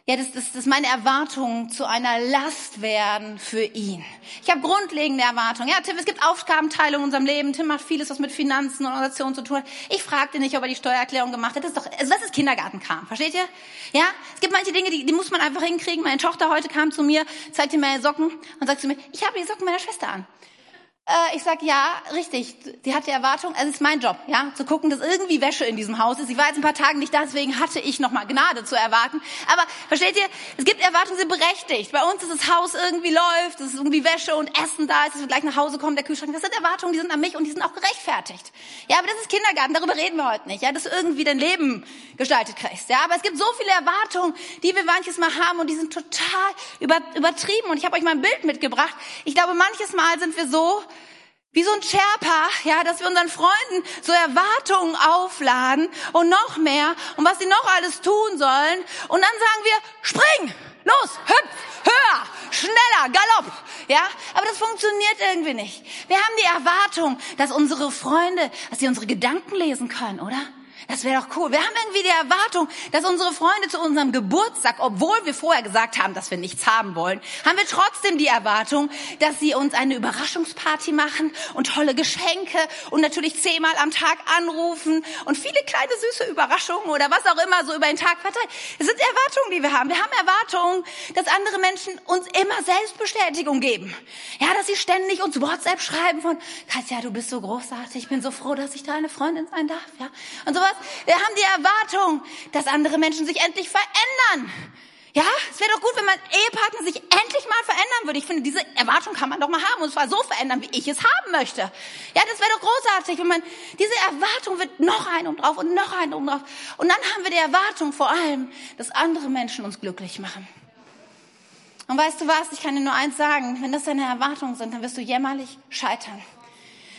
ja, dass, dass, dass meine Erwartungen zu einer Last werden für ihn. Ich habe grundlegende Erwartungen. Ja, Tim, es gibt Aufgabenteilung in unserem Leben. Tim macht vieles, was mit Finanzen und Organisationen zu tun hat. Ich fragte nicht, ob er die Steuererklärung gemacht hat. Das ist doch, also das ist Kindergartenkram. Versteht ihr? Ja, es gibt manche Dinge, die, die muss man einfach hinkriegen. Meine Tochter heute kam zu mir, zeigte mir meine Socken und sagte zu mir, ich habe die Socken meiner Schwester an. Äh, ich sag ja, richtig. Sie hat die Erwartung, also es ist mein Job, ja, zu gucken, dass irgendwie Wäsche in diesem Haus ist. Ich war jetzt ein paar Tage nicht da, deswegen hatte ich noch mal Gnade zu erwarten. Aber versteht ihr, es gibt Erwartungen, die sind berechtigt. Bei uns ist das Haus irgendwie läuft, es ist irgendwie Wäsche und Essen da ist, dass wir gleich nach Hause kommen, der Kühlschrank. Das sind Erwartungen, die sind an mich und die sind auch gerechtfertigt. Ja, aber das ist Kindergarten, darüber reden wir heute nicht. Ja, dass du irgendwie dein Leben gestaltet kriegst. Ja, aber es gibt so viele Erwartungen, die wir manches Mal haben und die sind total über, übertrieben. Und ich habe euch mal ein Bild mitgebracht. Ich glaube, manches Mal sind wir so wie so ein Sherpa, ja, dass wir unseren Freunden so Erwartungen aufladen und noch mehr und was sie noch alles tun sollen. Und dann sagen wir, spring, los, hüpf, höher, schneller, galopp, ja. Aber das funktioniert irgendwie nicht. Wir haben die Erwartung, dass unsere Freunde, dass sie unsere Gedanken lesen können, oder? Das wäre doch cool. Wir haben irgendwie die Erwartung, dass unsere Freunde zu unserem Geburtstag, obwohl wir vorher gesagt haben, dass wir nichts haben wollen, haben wir trotzdem die Erwartung, dass sie uns eine Überraschungsparty machen und tolle Geschenke und natürlich zehnmal am Tag anrufen und viele kleine süße Überraschungen oder was auch immer so über den Tag verteilt. Das sind Erwartungen, die wir haben. Wir haben Erwartungen, dass andere Menschen uns immer Selbstbestätigung geben. Ja, dass sie ständig uns WhatsApp schreiben von, Katja, du bist so großartig, ich bin so froh, dass ich deine Freundin sein darf, ja. Und sowas. Wir haben die Erwartung, dass andere Menschen sich endlich verändern. Ja, es wäre doch gut, wenn mein Ehepartner sich endlich mal verändern würde. Ich finde, diese Erwartung kann man doch mal haben und zwar so verändern, wie ich es haben möchte. Ja, das wäre doch großartig, wenn man diese Erwartung wird noch ein und drauf und noch ein und drauf. Und dann haben wir die Erwartung vor allem, dass andere Menschen uns glücklich machen. Und weißt du was? Ich kann dir nur eins sagen. Wenn das deine Erwartungen sind, dann wirst du jämmerlich scheitern.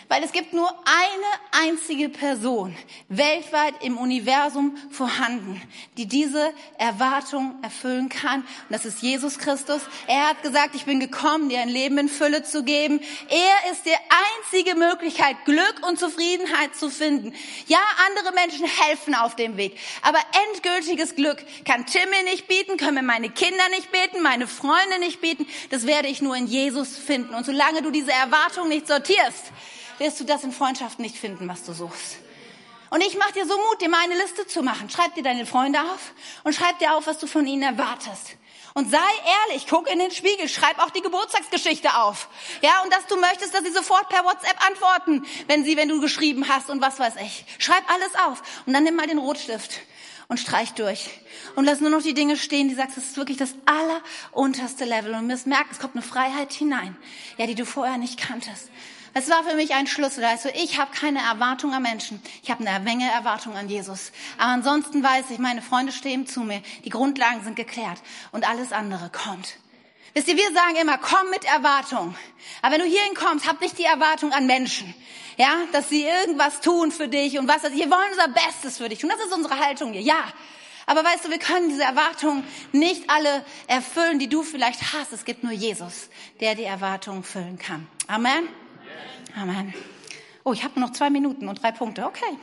Weil es gibt nur eine einzige Person weltweit im Universum vorhanden, die diese Erwartung erfüllen kann. Und das ist Jesus Christus. Er hat gesagt, ich bin gekommen, dir ein Leben in Fülle zu geben. Er ist die einzige Möglichkeit, Glück und Zufriedenheit zu finden. Ja, andere Menschen helfen auf dem Weg. Aber endgültiges Glück kann Tim mir nicht bieten, können mir meine Kinder nicht bieten, meine Freunde nicht bieten. Das werde ich nur in Jesus finden. Und solange du diese Erwartung nicht sortierst, wirst du das in Freundschaften nicht finden, was du suchst. Und ich mache dir so Mut, dir mal eine Liste zu machen. Schreib dir deine Freunde auf und schreib dir auf, was du von ihnen erwartest. Und sei ehrlich, guck in den Spiegel, schreib auch die Geburtstagsgeschichte auf. Ja, und dass du möchtest, dass sie sofort per WhatsApp antworten, wenn sie, wenn du geschrieben hast und was weiß ich. Schreib alles auf. Und dann nimm mal den Rotstift und streich durch. Und lass nur noch die Dinge stehen, die sagst, das ist wirklich das allerunterste Level. Und wirst merken, es kommt eine Freiheit hinein, ja, die du vorher nicht kanntest. Es war für mich ein Schlüssel. Also ich habe keine Erwartung an Menschen. Ich habe eine Menge Erwartung an Jesus. Aber ansonsten weiß ich, meine Freunde stehen zu mir. Die Grundlagen sind geklärt. Und alles andere kommt. Wisst ihr, wir sagen immer, komm mit Erwartung. Aber wenn du hierhin kommst, hab nicht die Erwartung an Menschen. Ja, dass sie irgendwas tun für dich und was. Wir wollen unser Bestes für dich. Und das ist unsere Haltung hier. Ja. Aber weißt du, wir können diese Erwartungen nicht alle erfüllen, die du vielleicht hast. Es gibt nur Jesus, der die Erwartungen füllen kann. Amen. Amen. Oh, ich habe nur noch zwei Minuten und drei Punkte. Okay.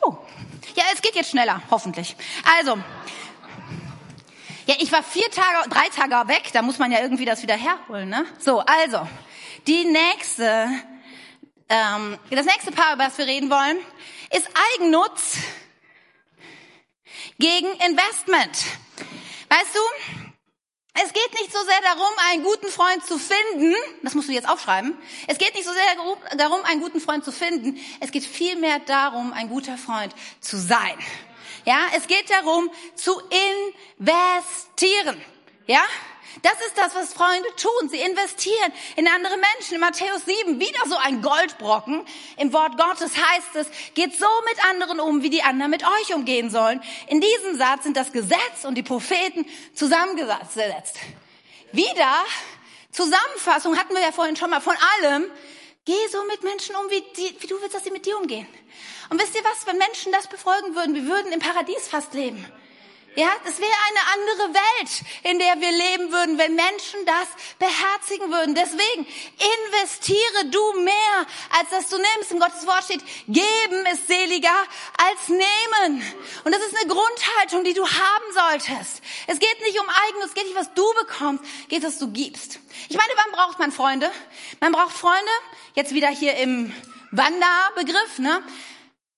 Oh. Ja, es geht jetzt schneller, hoffentlich. Also. Ja, ich war vier Tage, drei Tage weg, da muss man ja irgendwie das wieder herholen, ne? So, also, die nächste, ähm, das nächste Paar, über das wir reden wollen, ist Eigennutz gegen Investment. Weißt du, es geht nicht so sehr darum, einen guten Freund zu finden. Das musst du jetzt aufschreiben. Es geht nicht so sehr darum, einen guten Freund zu finden. Es geht vielmehr darum, ein guter Freund zu sein. Ja, es geht darum, zu investieren. Ja? Das ist das, was Freunde tun. Sie investieren in andere Menschen. In Matthäus 7 wieder so ein Goldbrocken. Im Wort Gottes heißt es, geht so mit anderen um, wie die anderen mit euch umgehen sollen. In diesem Satz sind das Gesetz und die Propheten zusammengesetzt. Wieder Zusammenfassung hatten wir ja vorhin schon mal von allem. Geh so mit Menschen um, wie, die, wie du willst, dass sie mit dir umgehen. Und wisst ihr was, wenn Menschen das befolgen würden, wir würden im Paradies fast leben. Ja, das wäre eine andere Welt, in der wir leben würden, wenn Menschen das beherzigen würden. Deswegen investiere du mehr, als dass du nimmst. Im Gottes Wort steht, geben ist seliger als nehmen. Und das ist eine Grundhaltung, die du haben solltest. Es geht nicht um Eigenes, es geht nicht, was du bekommst, geht, was du gibst. Ich meine, wann braucht man Freunde? Man braucht Freunde, jetzt wieder hier im Wanderbegriff, ne?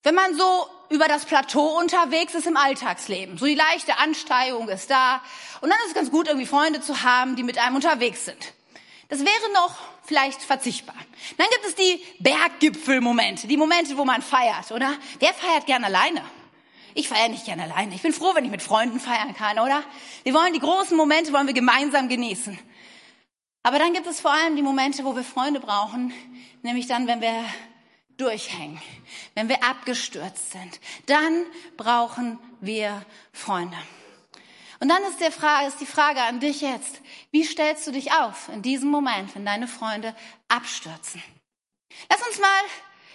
Wenn man so über das Plateau unterwegs ist im Alltagsleben. So die leichte Ansteigung ist da. Und dann ist es ganz gut, irgendwie Freunde zu haben, die mit einem unterwegs sind. Das wäre noch vielleicht verzichtbar. Dann gibt es die Berggipfelmomente, die Momente, wo man feiert, oder? Wer feiert gern alleine? Ich feiere nicht gern alleine. Ich bin froh, wenn ich mit Freunden feiern kann, oder? Wir wollen die großen Momente, wollen wir gemeinsam genießen. Aber dann gibt es vor allem die Momente, wo wir Freunde brauchen, nämlich dann, wenn wir durchhängen, wenn wir abgestürzt sind, dann brauchen wir Freunde. Und dann ist, der Frage, ist die Frage an dich jetzt, wie stellst du dich auf in diesem Moment, wenn deine Freunde abstürzen? Lass uns mal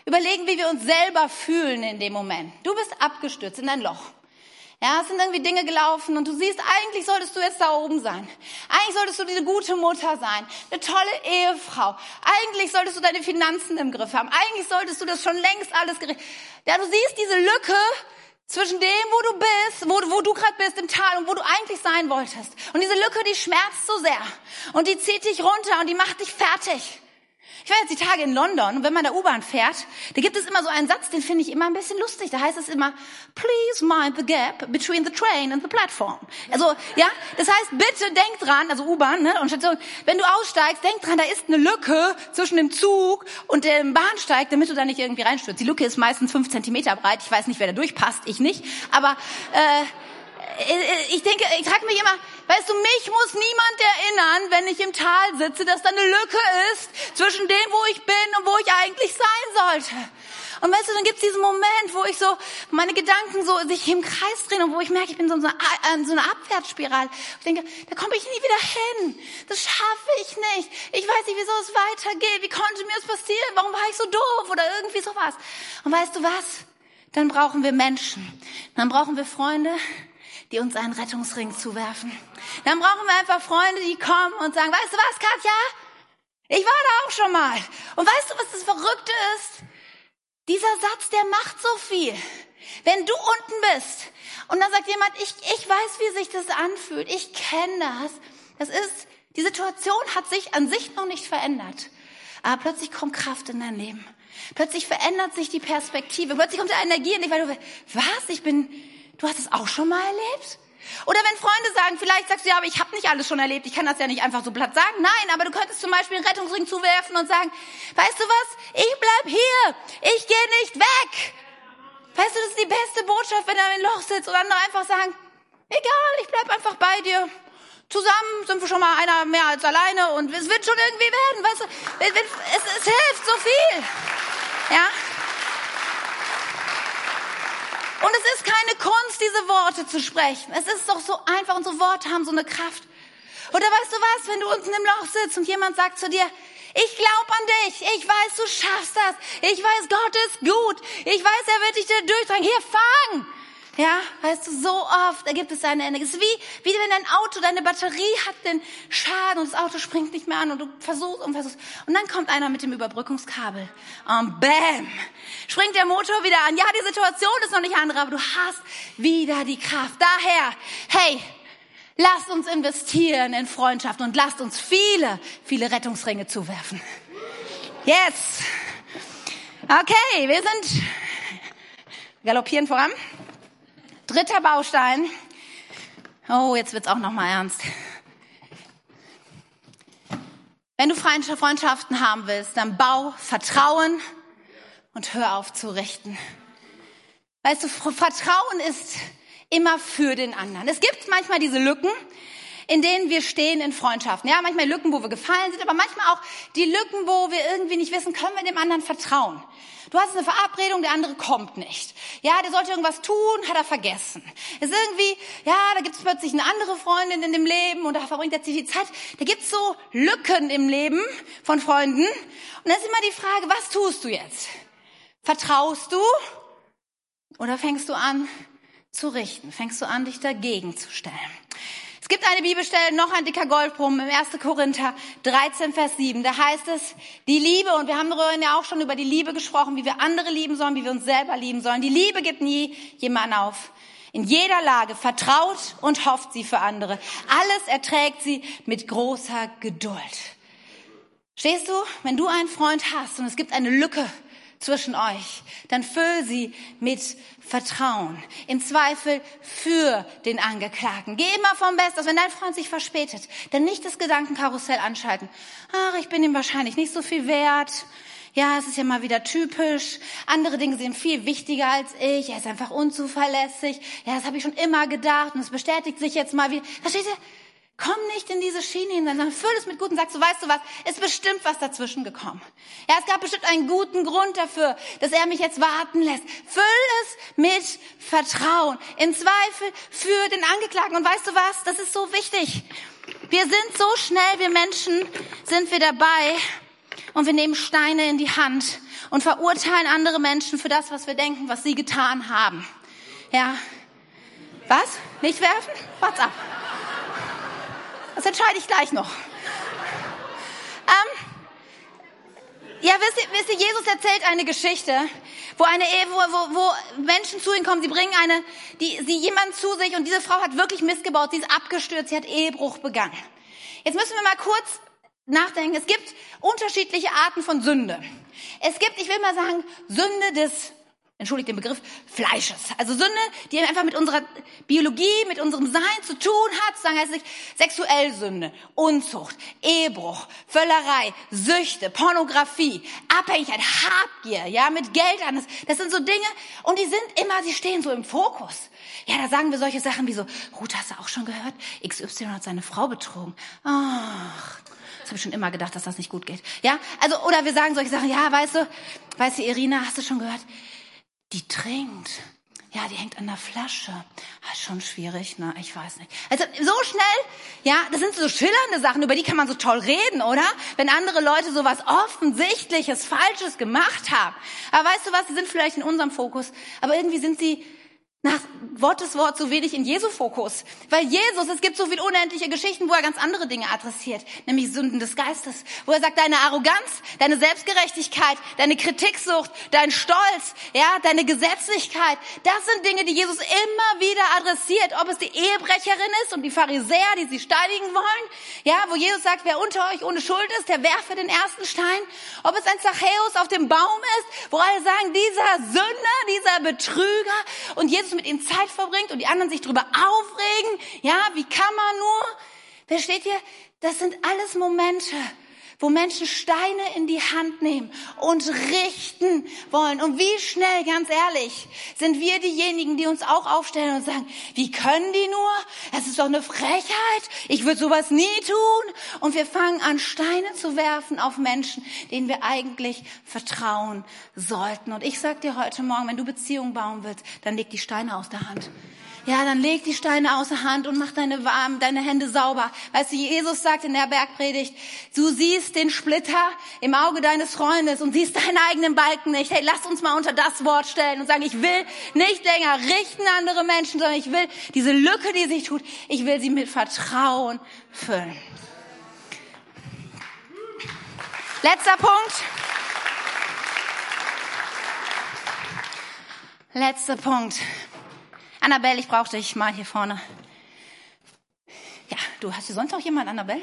überlegen, wie wir uns selber fühlen in dem Moment. Du bist abgestürzt in ein Loch. Ja, es sind irgendwie Dinge gelaufen und du siehst, eigentlich solltest du jetzt da oben sein. Eigentlich solltest du diese gute Mutter sein, eine tolle Ehefrau. Eigentlich solltest du deine Finanzen im Griff haben. Eigentlich solltest du das schon längst alles gerichtet. Ja, du siehst diese Lücke zwischen dem, wo du bist, wo, wo du gerade bist im Tal und wo du eigentlich sein wolltest. Und diese Lücke, die schmerzt so sehr und die zieht dich runter und die macht dich fertig. Ich war jetzt die Tage in London und wenn man der U-Bahn fährt, da gibt es immer so einen Satz, den finde ich immer ein bisschen lustig. Da heißt es immer, please mind the gap between the train and the platform. Also, ja, das heißt, bitte denk dran, also U-Bahn, ne, und Station, wenn du aussteigst, denk dran, da ist eine Lücke zwischen dem Zug und dem Bahnsteig, damit du da nicht irgendwie reinstürzt. Die Lücke ist meistens fünf Zentimeter breit. Ich weiß nicht, wer da durchpasst, ich nicht. Aber, äh, ich denke, ich frage mich immer, weißt du, mich muss niemand erinnern, wenn ich im Tal sitze, dass da eine Lücke ist zwischen dem, wo ich bin und wo ich eigentlich sein sollte. Und weißt du, dann gibt's diesen Moment, wo ich so, meine Gedanken so sich im Kreis drehen und wo ich merke, ich bin so in so einer, so einer Abwärtsspirale. Ich denke, da komme ich nie wieder hin. Das schaffe ich nicht. Ich weiß nicht, wieso es weitergeht. Wie konnte mir das passieren? Warum war ich so doof? Oder irgendwie sowas. Und weißt du was? Dann brauchen wir Menschen. Dann brauchen wir Freunde, die uns einen Rettungsring zuwerfen. Dann brauchen wir einfach Freunde, die kommen und sagen, weißt du was, Katja? Ich war da auch schon mal. Und weißt du, was das Verrückte ist? Dieser Satz, der macht so viel. Wenn du unten bist und dann sagt jemand, ich, ich weiß, wie sich das anfühlt, ich kenne das. Das ist, die Situation hat sich an sich noch nicht verändert. Aber plötzlich kommt Kraft in dein Leben. Plötzlich verändert sich die Perspektive. Plötzlich kommt da Energie in dich, weil du, was? Ich bin, Du hast es auch schon mal erlebt? Oder wenn Freunde sagen, vielleicht sagst du, ja, aber ich habe nicht alles schon erlebt, ich kann das ja nicht einfach so platt sagen. Nein, aber du könntest zum Beispiel einen Rettungsring zuwerfen und sagen, weißt du was, ich bleib hier, ich gehe nicht weg. Weißt du, das ist die beste Botschaft, wenn er im Loch sitzt und andere einfach sagen, egal, ich bleib einfach bei dir. Zusammen sind wir schon mal einer mehr als alleine und es wird schon irgendwie werden, weißt du, es, es hilft so viel. Ja? Und es ist keine Kunst, diese Worte zu sprechen. Es ist doch so einfach, unsere Worte haben so eine Kraft. Oder weißt du was, wenn du unten im Loch sitzt und jemand sagt zu dir, ich glaube an dich, ich weiß, du schaffst das, ich weiß, Gott ist gut, ich weiß, er wird dich da durchtragen, hier, fang! Ja, weißt du, so oft ergibt es eine Ende. Es ist wie, wie wenn dein Auto, deine Batterie hat den Schaden und das Auto springt nicht mehr an und du versuchst und versuchst. Und dann kommt einer mit dem Überbrückungskabel und bam, springt der Motor wieder an. Ja, die Situation ist noch nicht andere, aber du hast wieder die Kraft. Daher, hey, lasst uns investieren in Freundschaft und lasst uns viele, viele Rettungsringe zuwerfen. Yes. Okay, wir sind galoppieren voran. Dritter Baustein. Oh, jetzt wird's auch noch mal ernst. Wenn du Freundschaften haben willst, dann bau Vertrauen und hör auf zu richten. Weißt du, Vertrauen ist immer für den anderen. Es gibt manchmal diese Lücken, in denen wir stehen in Freundschaften. Ja, manchmal Lücken, wo wir gefallen sind, aber manchmal auch die Lücken, wo wir irgendwie nicht wissen, können wir dem anderen vertrauen. Du hast eine Verabredung, der andere kommt nicht. Ja, der sollte irgendwas tun, hat er vergessen. Ist irgendwie, ja, da gibt es plötzlich eine andere Freundin in dem Leben und da verbringt er sich die Zeit. Da gibt es so Lücken im Leben von Freunden. Und dann ist immer die Frage, was tust du jetzt? Vertraust du oder fängst du an zu richten? Fängst du an, dich dagegen zu stellen? Es gibt eine Bibelstelle, noch ein dicker Goldbrumm im 1. Korinther 13, Vers 7. Da heißt es, die Liebe, und wir haben ja auch schon über die Liebe gesprochen, wie wir andere lieben sollen, wie wir uns selber lieben sollen. Die Liebe gibt nie jemanden auf. In jeder Lage vertraut und hofft sie für andere. Alles erträgt sie mit großer Geduld. Stehst du, wenn du einen Freund hast und es gibt eine Lücke zwischen euch, dann füll sie mit Vertrauen. Im Zweifel für den Angeklagten. Geh immer vom Best aus. Wenn dein Freund sich verspätet, dann nicht das Gedankenkarussell anschalten. Ach, ich bin ihm wahrscheinlich nicht so viel wert. Ja, es ist ja mal wieder typisch. Andere Dinge sind viel wichtiger als ich. Er ist einfach unzuverlässig. Ja, das habe ich schon immer gedacht und es bestätigt sich jetzt mal wieder. Versteht ihr? Komm nicht in diese Schiene hinein, sondern füll es mit Guten. Sagst du, weißt du was? Ist bestimmt was dazwischen gekommen. Ja, es gab bestimmt einen guten Grund dafür, dass er mich jetzt warten lässt. Füll es mit Vertrauen. Im Zweifel für den Angeklagten. Und weißt du was? Das ist so wichtig. Wir sind so schnell, wir Menschen sind wir dabei und wir nehmen Steine in die Hand und verurteilen andere Menschen für das, was wir denken, was sie getan haben. Ja. Was? Nicht werfen? What's up? Das entscheide ich gleich noch. Ähm, ja, wisst ihr, wisst ihr, Jesus erzählt eine Geschichte, wo eine wo, wo, wo Menschen zu ihm kommen, sie bringen eine, die, sie jemand zu sich und diese Frau hat wirklich Mist gebaut, sie ist abgestürzt, sie hat Ehebruch begangen. Jetzt müssen wir mal kurz nachdenken. Es gibt unterschiedliche Arten von Sünde. Es gibt, ich will mal sagen, Sünde des entschuldigt den Begriff, Fleisches. Also Sünde, die einfach mit unserer Biologie, mit unserem Sein zu tun hat, sagen heißt sexuell Sünde, Unzucht, Ehebruch, Völlerei, Süchte, Pornografie, Abhängigkeit, Habgier, ja, mit Geld an. Das sind so Dinge und die sind immer, sie stehen so im Fokus. Ja, da sagen wir solche Sachen wie so, Ruth, hast du auch schon gehört? XY hat seine Frau betrogen. Ach, das habe ich schon immer gedacht, dass das nicht gut geht. Ja, also, oder wir sagen solche Sachen, ja, weißt du, weißt du, Irina, hast du schon gehört? Die trinkt. Ja, die hängt an der Flasche. Ah, schon schwierig, ne? Ich weiß nicht. Also so schnell, ja, das sind so schillernde Sachen, über die kann man so toll reden, oder? Wenn andere Leute so was offensichtliches, Falsches gemacht haben. Aber weißt du was, sie sind vielleicht in unserem Fokus, aber irgendwie sind sie nach Gottes Wort so wenig in Jesu Fokus. Weil Jesus, es gibt so viele unendliche Geschichten, wo er ganz andere Dinge adressiert, nämlich Sünden des Geistes, wo er sagt, deine Arroganz, deine Selbstgerechtigkeit, deine Kritiksucht, dein Stolz, ja, deine Gesetzlichkeit, das sind Dinge, die Jesus immer wieder adressiert, ob es die Ehebrecherin ist und die Pharisäer, die sie steinigen wollen, ja, wo Jesus sagt, wer unter euch ohne Schuld ist, der werfe den ersten Stein, ob es ein Zachäus auf dem Baum ist, wo alle sagen, dieser Sünder, dieser Betrüger. Und Jesus mit ihnen Zeit verbringt und die anderen sich drüber aufregen. Ja, wie kann man nur? Versteht ihr? Das sind alles Momente, wo Menschen Steine in die Hand nehmen und richten wollen. Und wie schnell, ganz ehrlich, sind wir diejenigen, die uns auch aufstellen und sagen, wie können die nur? Es ist doch eine Frechheit. Ich würde sowas nie tun. Und wir fangen an, Steine zu werfen auf Menschen, denen wir eigentlich vertrauen sollten. Und ich sag dir heute Morgen, wenn du Beziehungen bauen willst, dann leg die Steine aus der Hand. Ja, dann leg die Steine außer Hand und mach deine warm, deine Hände sauber. Weißt du, Jesus sagt in der Bergpredigt, du siehst den Splitter im Auge deines Freundes und siehst deinen eigenen Balken nicht. Hey, lass uns mal unter das Wort stellen und sagen, ich will nicht länger richten andere Menschen, sondern ich will diese Lücke, die sich tut, ich will sie mit Vertrauen füllen. Letzter Punkt. Letzter Punkt. Annabelle, ich brauche dich mal hier vorne. Ja, du hast hier sonst noch jemand, Annabelle?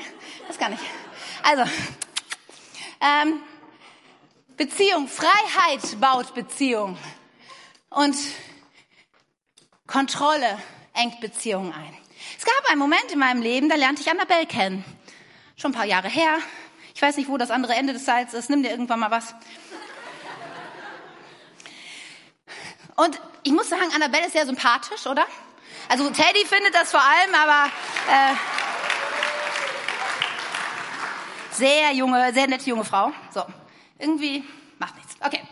Das gar nicht. Also, ähm, Beziehung, Freiheit baut Beziehung. Und Kontrolle engt Beziehungen ein. Es gab einen Moment in meinem Leben, da lernte ich Annabelle kennen. Schon ein paar Jahre her. Ich weiß nicht, wo das andere Ende des Seils ist. Nimm dir irgendwann mal was. Und ich muss sagen, Annabelle ist sehr sympathisch, oder? Also Teddy findet das vor allem, aber äh, sehr junge, sehr nette junge Frau. So, irgendwie macht nichts. Okay.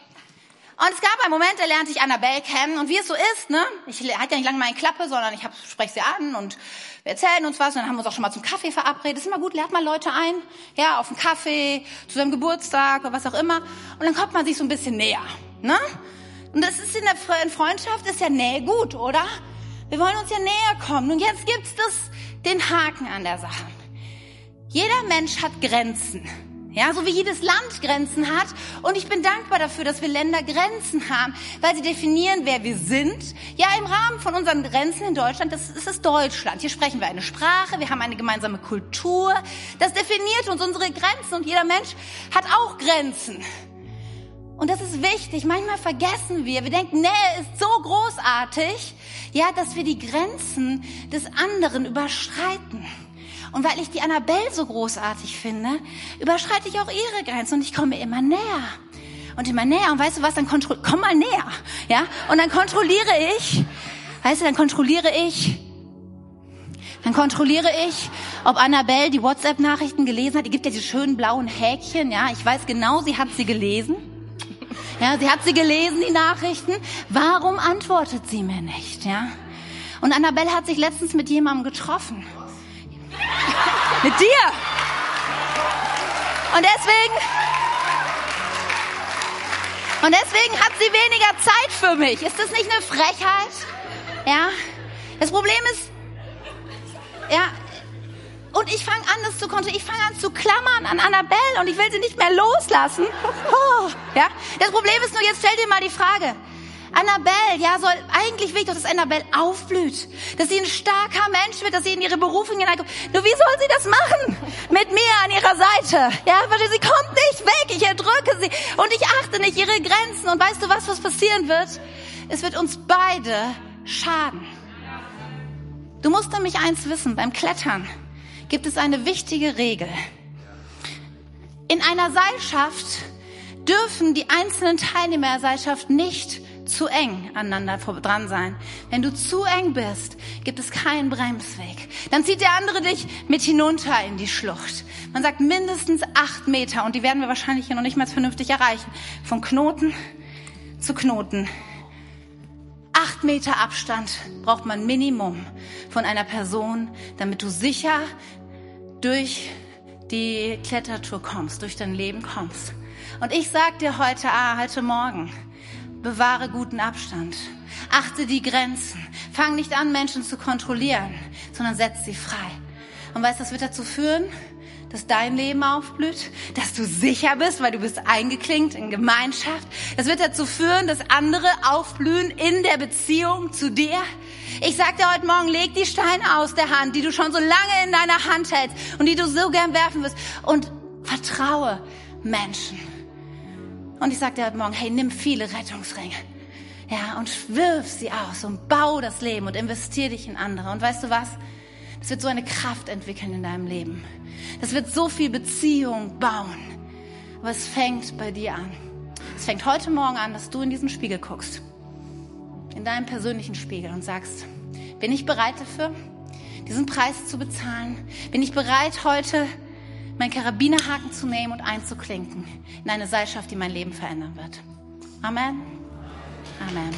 Und es gab einen Moment, da lernte ich Annabelle kennen und wie es so ist, ne? Ich hatte ja nicht lange meine Klappe, sondern ich spreche sie an und wir erzählen uns was und dann haben wir uns auch schon mal zum Kaffee verabredet. ist immer gut, lernt mal Leute ein, ja, auf einen Kaffee, zu seinem Geburtstag oder was auch immer und dann kommt man sich so ein bisschen näher, ne? Und das ist in der Freundschaft ist ja Nähe gut, oder? Wir wollen uns ja näher kommen. Und jetzt gibt's das, den Haken an der Sache. Jeder Mensch hat Grenzen. Ja, so wie jedes Land Grenzen hat. Und ich bin dankbar dafür, dass wir Länder Grenzen haben, weil sie definieren, wer wir sind. Ja, im Rahmen von unseren Grenzen in Deutschland, das ist es Deutschland. Hier sprechen wir eine Sprache, wir haben eine gemeinsame Kultur. Das definiert uns unsere Grenzen und jeder Mensch hat auch Grenzen. Und das ist wichtig. Manchmal vergessen wir, wir denken, Nähe ist so großartig, ja, dass wir die Grenzen des anderen überschreiten. Und weil ich die Annabelle so großartig finde, überschreite ich auch ihre Grenzen und ich komme immer näher. Und immer näher. Und weißt du was, dann kontroll, komm mal näher. Ja? Und dann kontrolliere ich, weißt du, dann kontrolliere ich, dann kontrolliere ich, ob Annabelle die WhatsApp-Nachrichten gelesen hat. Die gibt ja diese schönen blauen Häkchen, ja. Ich weiß genau, sie hat sie gelesen. Ja, sie hat sie gelesen, die Nachrichten. Warum antwortet sie mir nicht? Ja? Und Annabelle hat sich letztens mit jemandem getroffen. mit dir. Und deswegen, und deswegen hat sie weniger Zeit für mich. Ist das nicht eine Frechheit? Ja? Das Problem ist, ja, und ich fange an, das zu kontrollieren. Ich fange an zu klammern an Annabelle und ich will sie nicht mehr loslassen. Oh, ja? Das Problem ist nur, jetzt stell dir mal die Frage. Annabelle, ja, soll, eigentlich will ich doch, dass Annabelle aufblüht. Dass sie ein starker Mensch wird, dass sie in ihre Berufung hineinkommt. Nur wie soll sie das machen? Mit mir an ihrer Seite. Ja, weil sie kommt nicht weg. Ich erdrücke sie. Und ich achte nicht ihre Grenzen. Und weißt du was, was passieren wird? Es wird uns beide schaden. Du musst nämlich eins wissen beim Klettern gibt es eine wichtige Regel. In einer Seilschaft dürfen die einzelnen Teilnehmer der Seilschaft nicht zu eng aneinander dran sein. Wenn du zu eng bist, gibt es keinen Bremsweg. Dann zieht der andere dich mit hinunter in die Schlucht. Man sagt mindestens acht Meter und die werden wir wahrscheinlich hier noch nicht mal vernünftig erreichen. Von Knoten zu Knoten. Acht Meter Abstand braucht man Minimum von einer Person, damit du sicher durch die Klettertour kommst, durch dein Leben kommst. Und ich sag dir heute, ah, heute Morgen, bewahre guten Abstand. Achte die Grenzen. Fang nicht an, Menschen zu kontrollieren, sondern setz sie frei. Und weißt, das wird dazu führen, dass dein Leben aufblüht, dass du sicher bist, weil du bist eingeklinkt in Gemeinschaft. Das wird dazu führen, dass andere aufblühen in der Beziehung zu dir. Ich sag dir heute Morgen, leg die Steine aus der Hand, die du schon so lange in deiner Hand hältst und die du so gern werfen wirst und vertraue Menschen. Und ich sag dir heute Morgen, hey, nimm viele Rettungsringe. Ja, und wirf sie aus und bau das Leben und investier dich in andere. Und weißt du was? Das wird so eine Kraft entwickeln in deinem Leben. Das wird so viel Beziehung bauen. Aber es fängt bei dir an. Es fängt heute Morgen an, dass du in diesen Spiegel guckst. In deinem persönlichen Spiegel und sagst, bin ich bereit dafür, diesen Preis zu bezahlen? Bin ich bereit, heute meinen Karabinerhaken zu nehmen und einzuklinken in eine Seilschaft, die mein Leben verändern wird? Amen. Amen.